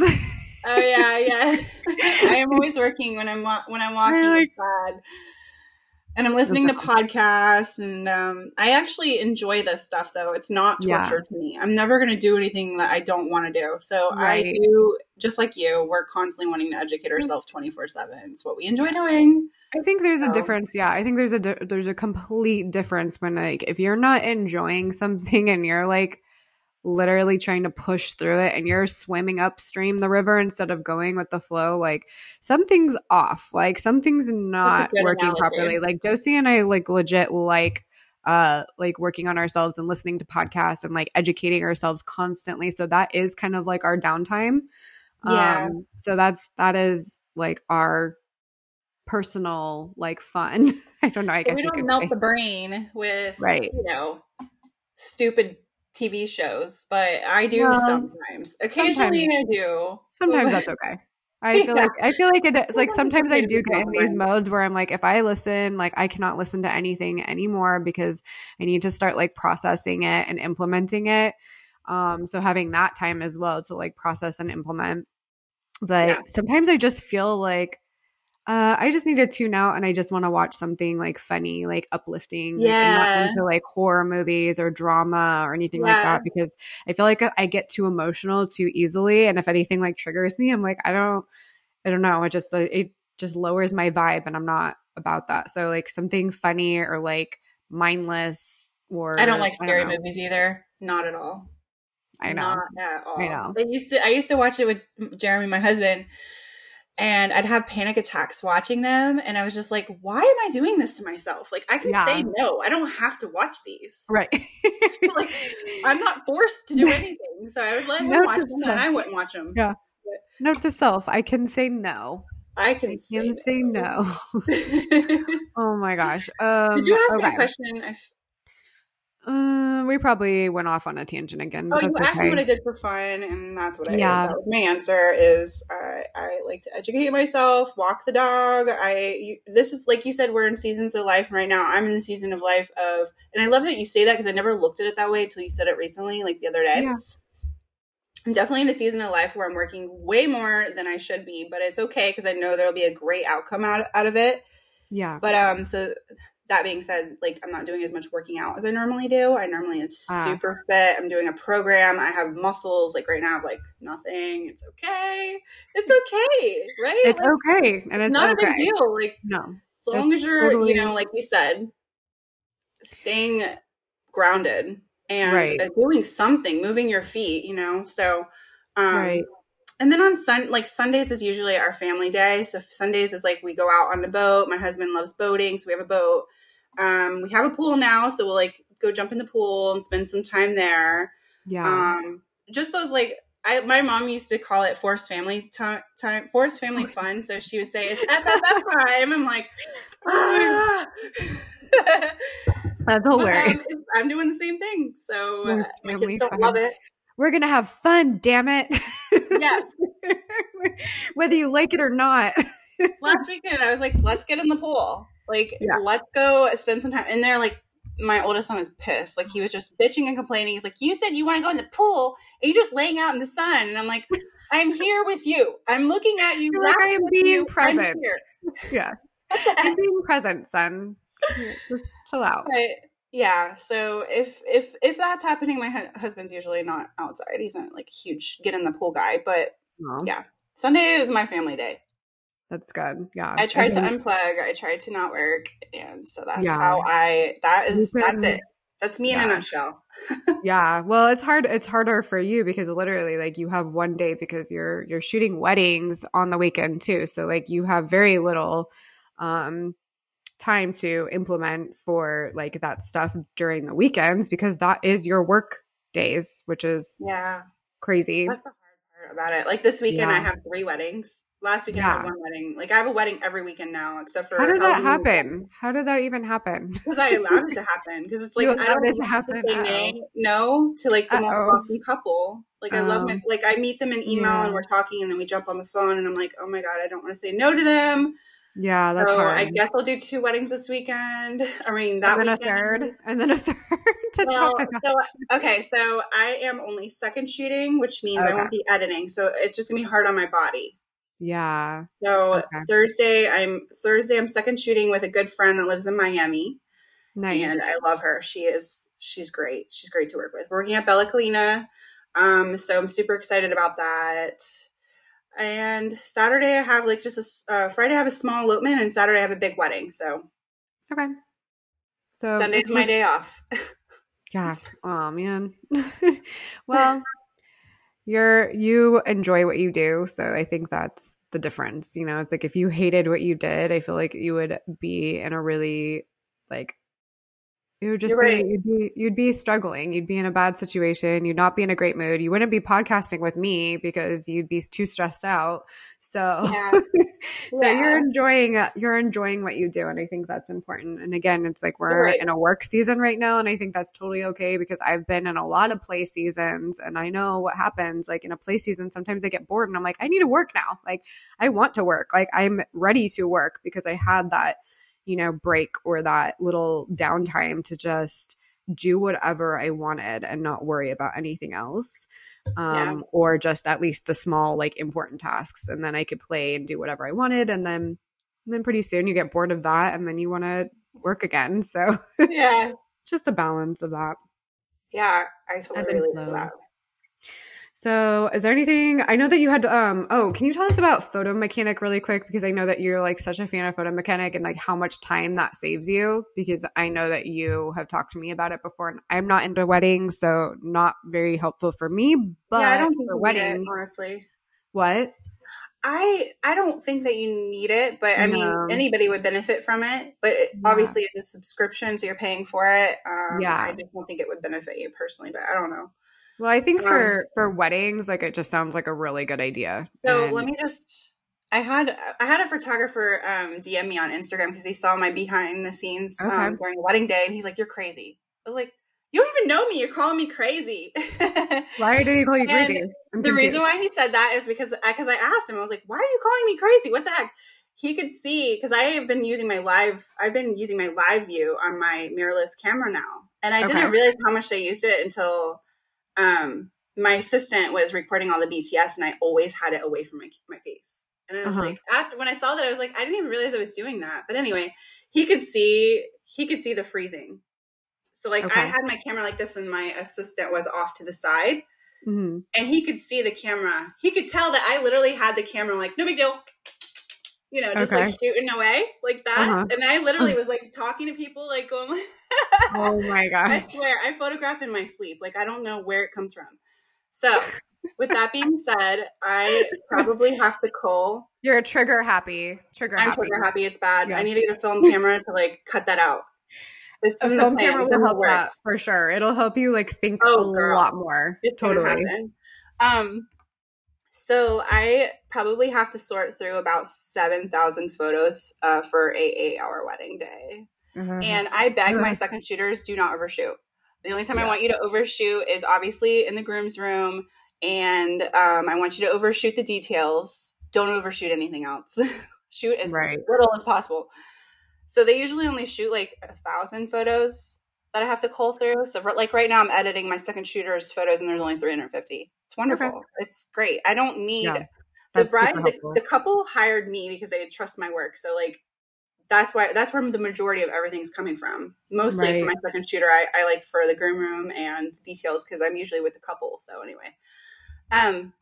Oh yeah, yeah. I am always working when I'm wa- when I'm walking. Really? And I'm listening to podcasts, and um, I actually enjoy this stuff. Though it's not Yeah. torture to me. I'm never going to do anything that I don't want to do. So I do, just like you. We're constantly wanting to educate ourselves 24 seven. It's what we enjoy doing. I think there's a difference. Yeah, I think there's a di- there's a complete difference when like if you're not enjoying something and you're like literally trying to push through it and you're swimming upstream the river instead of going with the flow, like something's off. Like something's not working analogy. properly. Like Josie and I like legit like uh like working on ourselves and listening to podcasts and like educating ourselves constantly. So that is kind of like our downtime. Yeah. Um so that's that is like our personal like fun. I don't know. I guess we don't melt say. the brain with Right. you know stupid TV shows, but I do Well, sometimes. Occasionally, I do. Sometimes that's okay. I feel Yeah. like I feel like it like Sometimes sometimes I do get in these modes where I'm like if I listen like I cannot listen to anything anymore because I need to start like processing it and implementing it. Um so having that time as well to like process and implement. But Yeah. sometimes I just feel like uh, I just need to tune out and I just want to watch something like funny, like uplifting. like, I'm not Yeah. into like horror movies or drama or anything like that because I feel like I get too emotional too easily. And if anything like triggers me, I'm like, I don't, I don't know. It just, it just lowers my vibe and I'm not about that. So like something funny or like mindless or I don't like scary know. movies either. Not at all. I know. Not at all. I know. I used to I used to watch it with Jeremy, my husband, and I'd have panic attacks watching them and I was just like, why am I doing this to myself? Like I can Yeah. say no. I don't have to watch these. Right. like I'm not forced to do anything. So I would let him Note watch them and. I wouldn't watch them. Yeah. Note to self, I can say no. I can I say can say no. Did oh my gosh. Um, you ask me a question? I Uh, we probably went off on a tangent again. Oh, but you that's asked okay. me what I did for fun, and that's what I. Yeah. That was my answer is I, I like to educate myself, walk the dog. I you, this is like you said, we're in seasons of life right now. I'm in the season of life of, and I love that you say that because I never looked at it that way until you said it recently, like the other day. Yeah. I'm definitely in a season of life where I'm working way more than I should be, but it's okay because I know there'll be a great outcome out, out of it. Yeah. But um, so that being said, like I'm not doing as much working out as I normally do. I normally am Ah. super fit. I'm doing a program. I have muscles. Like right now, I have like nothing. It's okay. It's okay, right? It's Like, okay, and it's not okay. a big deal. Like No, as long as you're, totally- you know, like you said, staying grounded and Right. uh, doing something, moving your feet, you know. So, um, right. and then on Sun, like Sundays is usually our family day. So Sundays is like we go out on the boat. My husband loves boating, so we have a boat. Um, we have a pool now, so we'll like go jump in the pool and spend some time there. Yeah. Um, just those like I, my mom used to call it forced family time, time, forced family fun. So she would say it's FFF time. I'm like, ah. That's hilarious. I'm, I'm doing the same thing. So uh, my kids don't fun. love it. We're gonna have fun, damn it. Yes. Whether you like it or not. Last weekend, I was like, let's get in the pool. Like, Yeah. let's go spend some time. And they're like, my oldest son was pissed. Like, he was just bitching and complaining. He's like, you said you want to go in the pool and you're just laying out in the sun. And I'm like, I'm here with you. I'm looking at you. Like, I am being you. I'm present. here. yeah. I'm being present, son. Just chill out. But yeah, so if if if that's happening, my hu- husband's usually not outside. He's not like huge get in the pool guy. But Aw, Yeah. Sunday is my family day. That's good. Yeah. I tried to think- unplug. I tried to not work, and so that's Yeah. how I. That is that's it. That's me in a nutshell. yeah well it's hard it's harder for you because literally like you have one day because you're you're shooting weddings on the weekend too so like you have very little um time to implement for like that stuff during the weekends because that is your work days which is Yeah, crazy that's the hard part about it. Like this weekend, I have three weddings. Last weekend, I had one wedding. Like I have a wedding every weekend now, except for how did that happen how did that even happen Because I allowed it to happen. Because it's like I don't it to happen? to say oh. no to like the most Uh-oh. awesome couple. Like I love my Oh. like I meet them in email Yeah. and we're talking and then we jump on the phone and I'm like, oh my god, I don't want to say no to them. yeah that's so hard I guess I'll do two weddings this weekend. I mean that and then weekend. a third and then a third Well, top it off. so okay, so I am only second shooting, which means I won't be editing. So it's just gonna be hard on my body. Yeah So Okay. Thursday, I'm Thursday. I'm second shooting with a good friend that lives in Miami, nice and I love her. She is she's great. She's great to work with. We're working at Bella Collina, um, so I'm super excited about that. And Saturday I have like just a uh, Friday I have a small elopement, and Saturday I have a big wedding. So okay so Sunday's my day off. Yeah. Oh man. well, you're you enjoy what you do, so I think that's the difference. You know, it's like if you hated what you did, I feel like you would be in a really like you would just be right. you'd be you'd be struggling. You'd be in a bad situation. You'd not be in a great mood. You wouldn't be podcasting with me because you'd be too stressed out. So Yeah. so Yeah. you're enjoying you're enjoying what you do and i think that's important and again it's like we're right. in a work season right now and i think that's totally okay because i've been in a lot of play seasons and i know what happens like in a play season sometimes i get bored and i'm like i need to work now like i want to work like i'm ready to work because i had that you know break or that little downtime to just do whatever i wanted and not worry about anything else um, Yeah. or just at least the small like important tasks and then i could play and do whatever i wanted and then then pretty soon you get bored of that and then you want to work again so yeah. it's just a balance of that Yeah. I totally and relate to that. So is there anything i know that you had um oh can you tell us about photo mechanic really quick because i know that you're like such a fan of photo mechanic and like how much time that saves you because i know that you have talked to me about it before and i'm not into weddings so not very helpful for me but yeah, I don't think for need it, weddings honestly. what I I don't think that you need it, but I mean anybody would benefit from it. But it Yeah. obviously, it's a subscription, so you're paying for it. Um, Yeah. I just don't think it would benefit you personally, but I don't know. Well, I think Um, for for weddings, like it just sounds like a really good idea. So And- let me just. I had I had a photographer um, DM me on Instagram because he saw my behind the scenes Okay. um, during wedding day, and he's like, "You're crazy." I was like, "You don't even know me. You're calling me crazy." Why did he call you crazy? I'm the confused. reason why he said that is because because I asked him, I was like, "Why are you calling me crazy? What the heck?" He could see because I have been using my live. I've been using my live view on my mirrorless camera now, and I Okay. didn't realize how much I used it until um, my assistant was recording all the BTS, and I always had it away from my my face. And I was Uh-huh. like, after when I saw that, I was like, I didn't even realize I was doing that. But anyway, he could see he could see the freezing. So like okay. I had my camera like this and my assistant was off to the side. Mm-hmm. And he could see the camera. He could tell that I literally had the camera like, no big deal. You know, just okay. like shooting away like that. Uh-huh. And I literally was like talking to people, like going like Oh my gosh. I swear, I photograph in my sleep. Like I don't know where it comes from. So with that being said, I probably have to cull. You're a trigger happy. Trigger I'm happy. trigger happy. It's bad. Yeah. I need to get a film camera to like cut that out. This a film camera will help that for sure. It'll help you like think oh, a girl. lot more. It's totally. Um, so I probably have to sort through about seven thousand photos uh, for a eight-hour wedding day, uh-huh. and I beg my second shooters do not overshoot. The only time yeah. I want you to overshoot is obviously in the groom's room, and um, I want you to overshoot the details. Don't overshoot anything else. Shoot as right. little as possible. So they usually only shoot like a thousand photos that I have to cull through. So like right now, I'm editing my second shooter's photos, and there's only 350. It's wonderful. Okay. It's great. I don't need yeah, the bride. The, the, couple hired me because they trust my work. So like that's why that's where the majority of everything's coming from. Mostly right. for my second shooter, I, I like for the groom room and details because I'm usually with the couple. So anyway, um,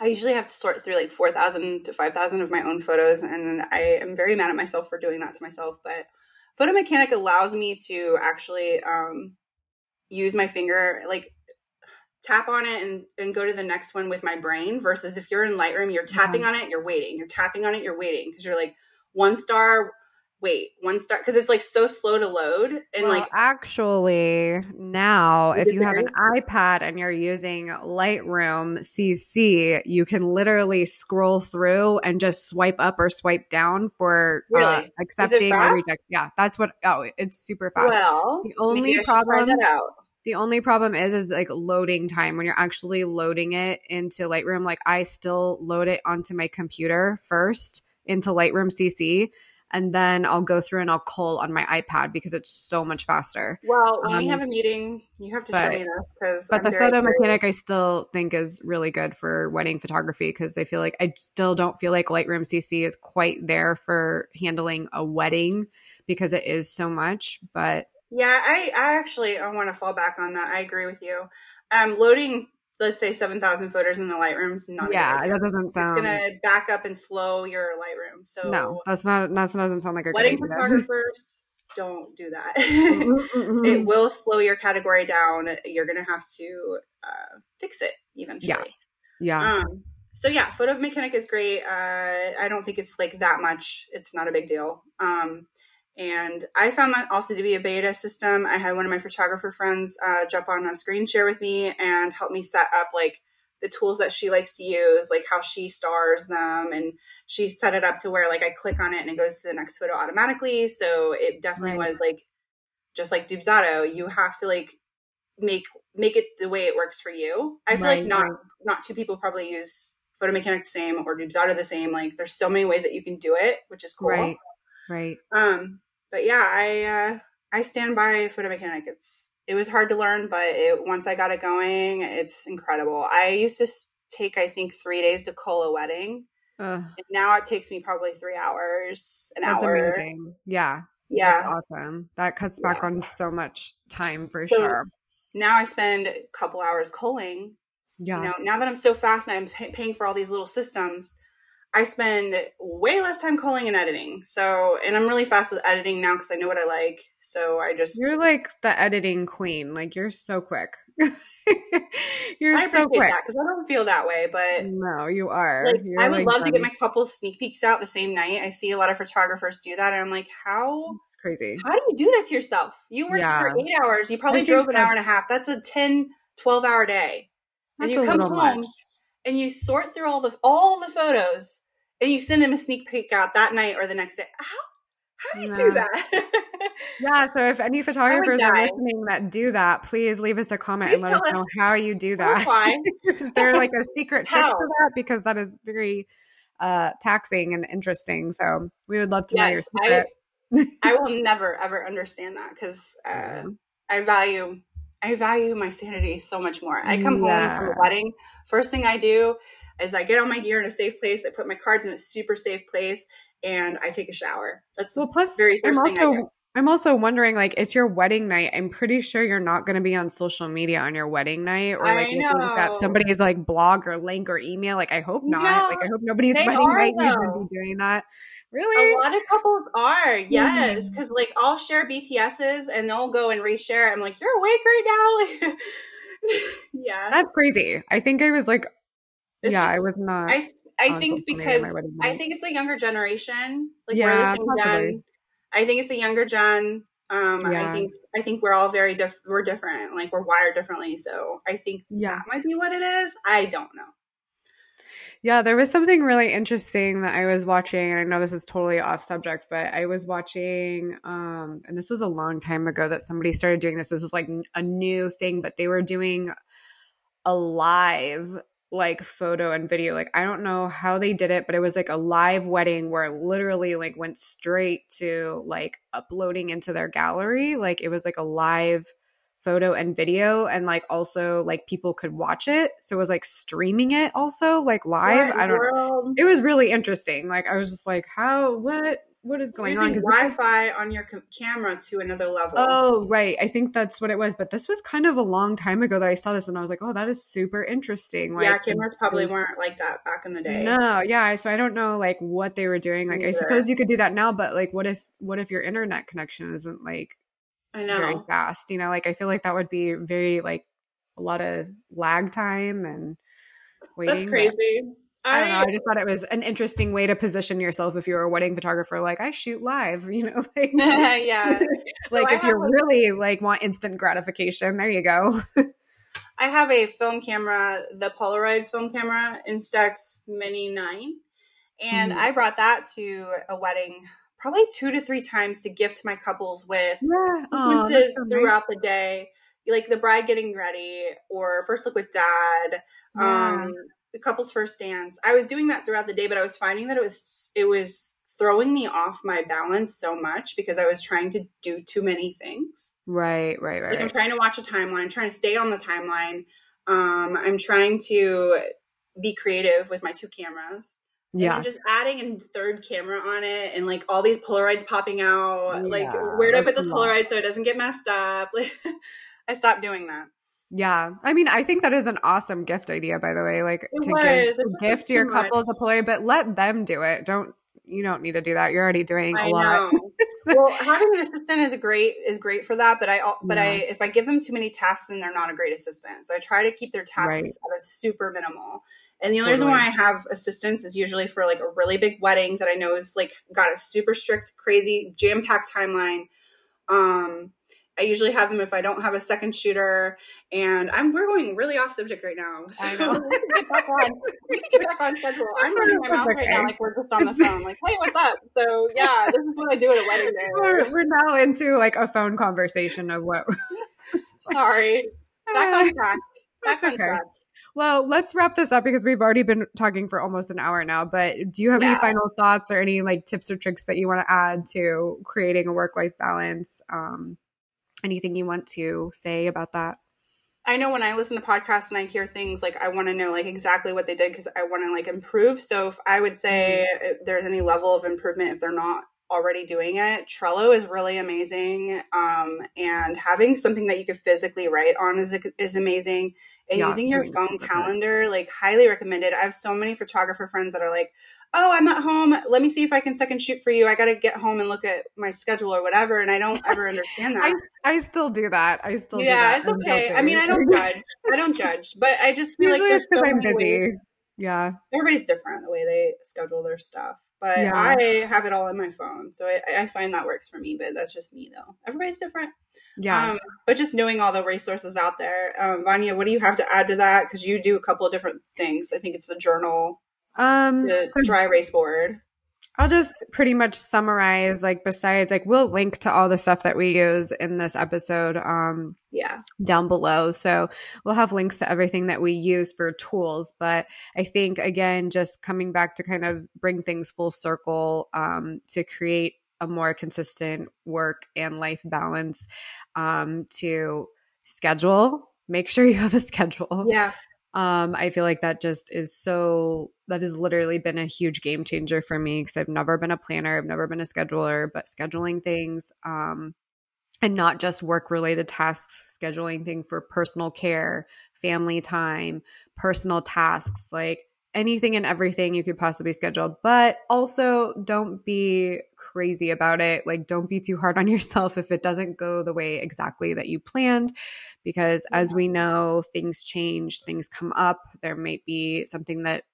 I usually have to sort through like 4,000 to 5,000 of my own photos, and I am very mad at myself for doing that to myself. But Photo Mechanic allows me to actually um, use my finger, like tap on it and, and go to the next one with my brain, versus if you're in Lightroom, you're tapping on it, you're waiting, you're tapping on it, you're waiting, because you're like one star, wait one star because it's like so slow to load and well, like actually now if you have an ipad and you're using lightroom cc you can literally scroll through and just swipe up or swipe down for uh, really? uh, accepting or reject yeah that's what oh it's super fast. Well the only problem the only problem is is like loading time. When you're actually loading it into lightroom like i still load it onto my computer first into lightroom cc and then I'll go through and I'll cull on my iPad because it's so much faster. Well, when um, we have a meeting, you have to but, show me this because. But I'm the photo curious. mechanic, I still think is really good for wedding photography because I feel like I still don't feel like Lightroom CC is quite there for handling a wedding because it is so much. But yeah, I, I actually I want to fall back on that. I agree with you. Um, loading let's say 7,000 photos in the Lightroom's not yeah that doesn't sound it's gonna back up and slow your Lightroom so no that's not that doesn't sound like a wedding photographers don't do that. Mm-hmm, mm-hmm. it will slow your category down. You're gonna have to uh, fix it eventually. Yeah. Yeah um, so yeah photo mechanic is great. Uh, i don't think it's like that much. It's not a big deal. Um, and I found that also to be a beta system. I had one of my photographer friends uh, jump on a screen share with me and help me set up like the tools that she likes to use, like how she stars them. And she set it up to where like I click on it and it goes to the next photo automatically. So it definitely right. was like just like Dubsado, you have to like make make it the way it works for you. I feel right, like not not two people probably use Photo Mechanic the same or Dubsado the same. Like there's so many ways that you can do it, which is cool. Right. Right. Um, but yeah, I uh, I stand by photo mechanic. It's it was hard to learn, but it, once I got it going, it's incredible. I used to take I think three days to cull a wedding. And now it takes me probably three hours, an That's hour. amazing. Yeah. Yeah. That's awesome. That cuts back yeah. on so much time for so sure. Now I spend a couple hours culling. Yeah. You know, now that I'm so fast and I'm paying for all these little systems, I spend way less time culling and editing. So, and I'm really fast with editing now because I know what I like. So I just you're like the editing queen. Like you're so quick. you're I so quick because I don't feel that way. But no, you are. Like, I would like love funny. to get my couple sneak peeks out the same night. I see a lot of photographers do that, and I'm like, how? It's crazy. How do you do that to yourself? You worked yeah. for eight hours. You probably drove an hour and a half. That's a 10, 12 hour day. That's and you come home. Much and you sort through all the all the photos and you send him a sneak peek out that night or the next day. How how do you do that? yeah. So if any photographers are listening that do that, please leave us a comment please and let us know how you do that. Why? is there like a secret trick to that? Because that is very uh, taxing and interesting. So we would love to yes, know your secret. I, I will never ever understand that because uh, I value I value my sanity so much more. I come yeah. home from a wedding. First thing I do is I get all my gear in a safe place. I put my cards in a super safe place, and I take a shower. That's well, plus very first I'm thing also, I do. I'm also wondering, like, it's your wedding night. I'm pretty sure you're not going to be on social media on your wedding night, or like that somebody's like blog or link or email. Like, I hope not. No, like, I hope nobody's wedding are, night needs to be doing that. Really? A lot of couples are, yes, mm-hmm. because like I'll share BTSs and they'll go and reshare. I'm like, you're awake right now, yeah. That's crazy. I think I was like, It's yeah, I was not. I I think social media on because I think it's the younger generation. Like Yeah, we're the same gen. I think it's the younger gen. Um, Yeah. I think I think we're all very diff- we're different. Like we're wired differently. So I think Yeah. that might be what it is. I don't know. Yeah, there was something really interesting that I was watching, and I know this is totally off subject, but I was watching, um, and this was a long time ago that somebody started doing this. This was like a new thing, but they were doing a live like photo and video. Like I don't know how they did it, but it was like a live wedding where it literally like went straight to like uploading into their gallery. Like it was like a live photo and video and like also like people could watch it. So it was like streaming it also like live. What I don't world? it was really interesting. Like I was just like, how what what is going on? Wi-Fi on your com- camera to another level. Oh, right. I think that's what it was. But this was kind of a long time ago that I saw this and I was like, oh, that is super interesting. Like, yeah, cameras probably weren't like that back in the day. No, yeah. So I don't know like what they were doing. Like I suppose you could do that now, but like what if what if your internet connection isn't like I very know. fast? You know, like I feel like that would be very like a lot of lag time and waiting. That's but- I don't know. I just thought it was an interesting way to position yourself if you're a wedding photographer. Like I shoot live, you know, like yeah. like I if you really like want instant gratification, there you go. I have a film camera, the Polaroid film camera, Instax Mini 9. And Mhm. I brought that to a wedding probably two to three times to gift my couples with Yeah, sequences throughout the day. Like the bride getting ready or first look with dad, um, the couple's first dance. I was doing that throughout the day, but I was finding that it was it was throwing me off my balance so much because I was trying to do too many things. Right, right, right. Like I'm trying to watch a timeline, I'm trying to stay on the timeline. Um, I'm trying to be creative with my two cameras. And yeah, then just adding a third camera on it and like all these Polaroids popping out. like where do I put this. Polaroid so it doesn't get messed up? Like I stopped doing that. Yeah. I mean, I think that is an awesome gift idea, by the way. Like It to was. give, to gift your much. couples a Polaroid, but let them do it. Don't you don't need to do that. You're already doing a I lot. know. well, having an assistant is a great is great for that, but I but I if I give them too many tasks, then they're not a great assistant. So I try to keep their tasks Right. at a super minimal. And the only reason why I have assistants is usually for like a really big wedding that I know is like got a super strict, crazy, jam packed timeline. Um, I usually have them if I don't have a second shooter, and I'm we're going really off subject right now. So I know. we can get back on. We can get back on schedule. I'm running my mouth right now like we're just on the phone. Like, hey, what's up? So yeah, this is what I do at a wedding day. We're, we're now into like a phone conversation of what. Sorry. Back on track. Back on okay. track. Well, let's wrap this up because we've already been talking for almost an hour now. But do you have any final thoughts or any like tips or tricks that you want to add to creating a work life balance? Um, anything you want to say about that? I know when I listen to podcasts and I hear things like I want to know like exactly what they did because I want to like improve. So if I would say if there's any level of improvement if they're not already doing it, Trello is really amazing. Um, and having something that you could physically write on is is amazing. And Yeah, using your phone something like that. calendar, like highly recommended. I have so many photographer friends that are like, "Oh, I'm at home. Let me see if I can second shoot for you. I got to get home and look at my schedule or whatever." And I don't ever understand that. I I still do that. I still do yeah, it's I'm okay. guilty. I mean, I don't judge. I don't judge, but I just feel Usually like there's because so I'm many busy. ways. Yeah. Everybody's different the way they schedule their stuff, but Yeah. I have it all in my phone, so I, I find that works for me. But that's just me, though. Everybody's different. Yeah. Um, but just knowing all the resources out there, um, Vanya, what do you have to add to that? Because you do a couple of different things. I think it's the journal, um, the so dry erase board. I'll just pretty much summarize like besides like we'll link to all the stuff that we use in this episode um Yeah, down below. So we'll have links to everything that we use for tools. But I think again, just coming back to kind of bring things full circle um, to create a more consistent work and life balance um, to schedule. Make sure you have a schedule. yeah, Um, I feel like that just is so, that has literally been a huge game changer for me because I've never been a planner, I've never been a scheduler, but scheduling things, um, and not just work related tasks, scheduling thing for personal care, family time, personal tasks, like anything and everything you could possibly schedule. But also don't be crazy about it. Like, don't be too hard on yourself if it doesn't go the way exactly that you planned. Because as we know, things change, things come up. There might be something that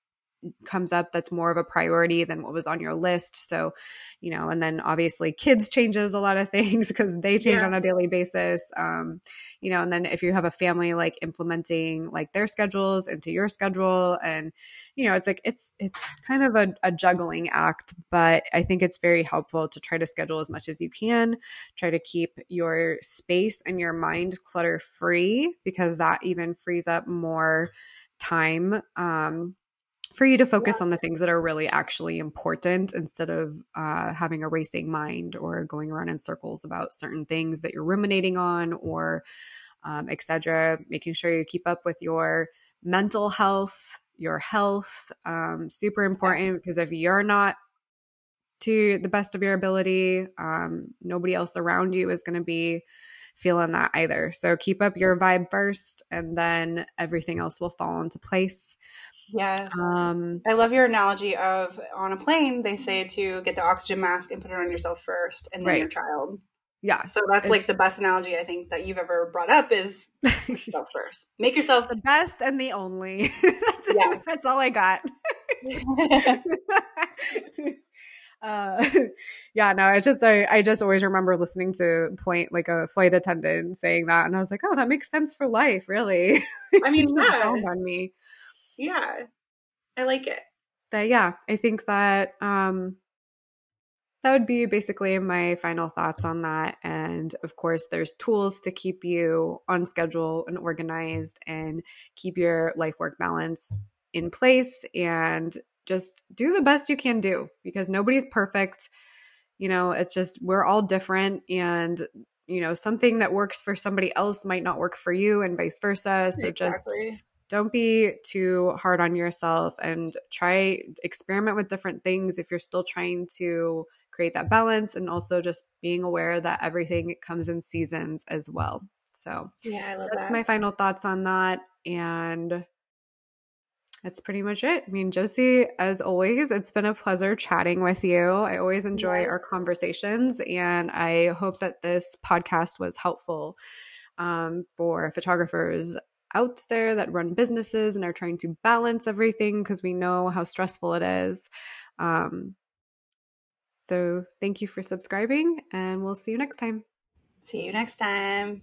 comes up that's more of a priority than what was on your list. So, you know, and then obviously kids changes a lot of things because they change yeah. on a daily basis. Um, you know, and then if you have a family like implementing like their schedules into your schedule and you know, it's like it's it's kind of a, a juggling act, but I think it's very helpful to try to schedule as much as you can. Try to keep your space and your mind clutter free because that even frees up more time um, for you to focus on the things that are really actually important instead of uh, having a racing mind or going around in circles about certain things that you're ruminating on or um, etc making sure you keep up with your mental health your health um, super important because if you're not to the best of your ability um, nobody else around you is going to be feeling that either. So keep up your vibe first and then everything else will fall into place Yes. Um, I love your analogy of on a plane, they say to get the oxygen mask and put it on yourself first and then right. your child. Yeah. So that's it's, like the best analogy I think that you've ever brought up is yourself first. Make yourself the best and the only. that's, yeah. that's all I got. uh, yeah, no, it's just I, I just always remember listening to point like a flight attendant saying that, and I was like, oh, that makes sense for life, really. I mean, yeah. on me. Yeah. I like it. But yeah, I think that um that would be basically my final thoughts on that. And of course, there's tools to keep you on schedule and organized and keep your life work balance in place and just do the best you can do because nobody's perfect. You know, it's just we're all different and you know, something that works for somebody else might not work for you and vice versa. So exactly. just don't be too hard on yourself and try experiment with different things if you're still trying to create that balance and also just being aware that everything comes in seasons as well. So, yeah, I love that's that. my final thoughts on that and that's pretty much it. I mean, Josie, as always, it's been a pleasure chatting with you. I always enjoy yes. our conversations, and I hope that this podcast was helpful um, for photographers out there that run businesses and are trying to balance everything because we know how stressful it is. Um, so thank you for subscribing, and we'll see you next time. See you next time.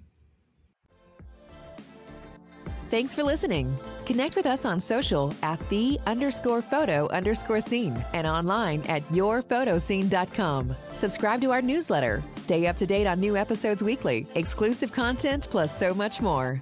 Thanks for listening. Connect with us on social at the underscore photo underscore scene and online at yourphotoscene.com. Subscribe to our newsletter. Stay up to date on new episodes weekly, exclusive content, plus so much more.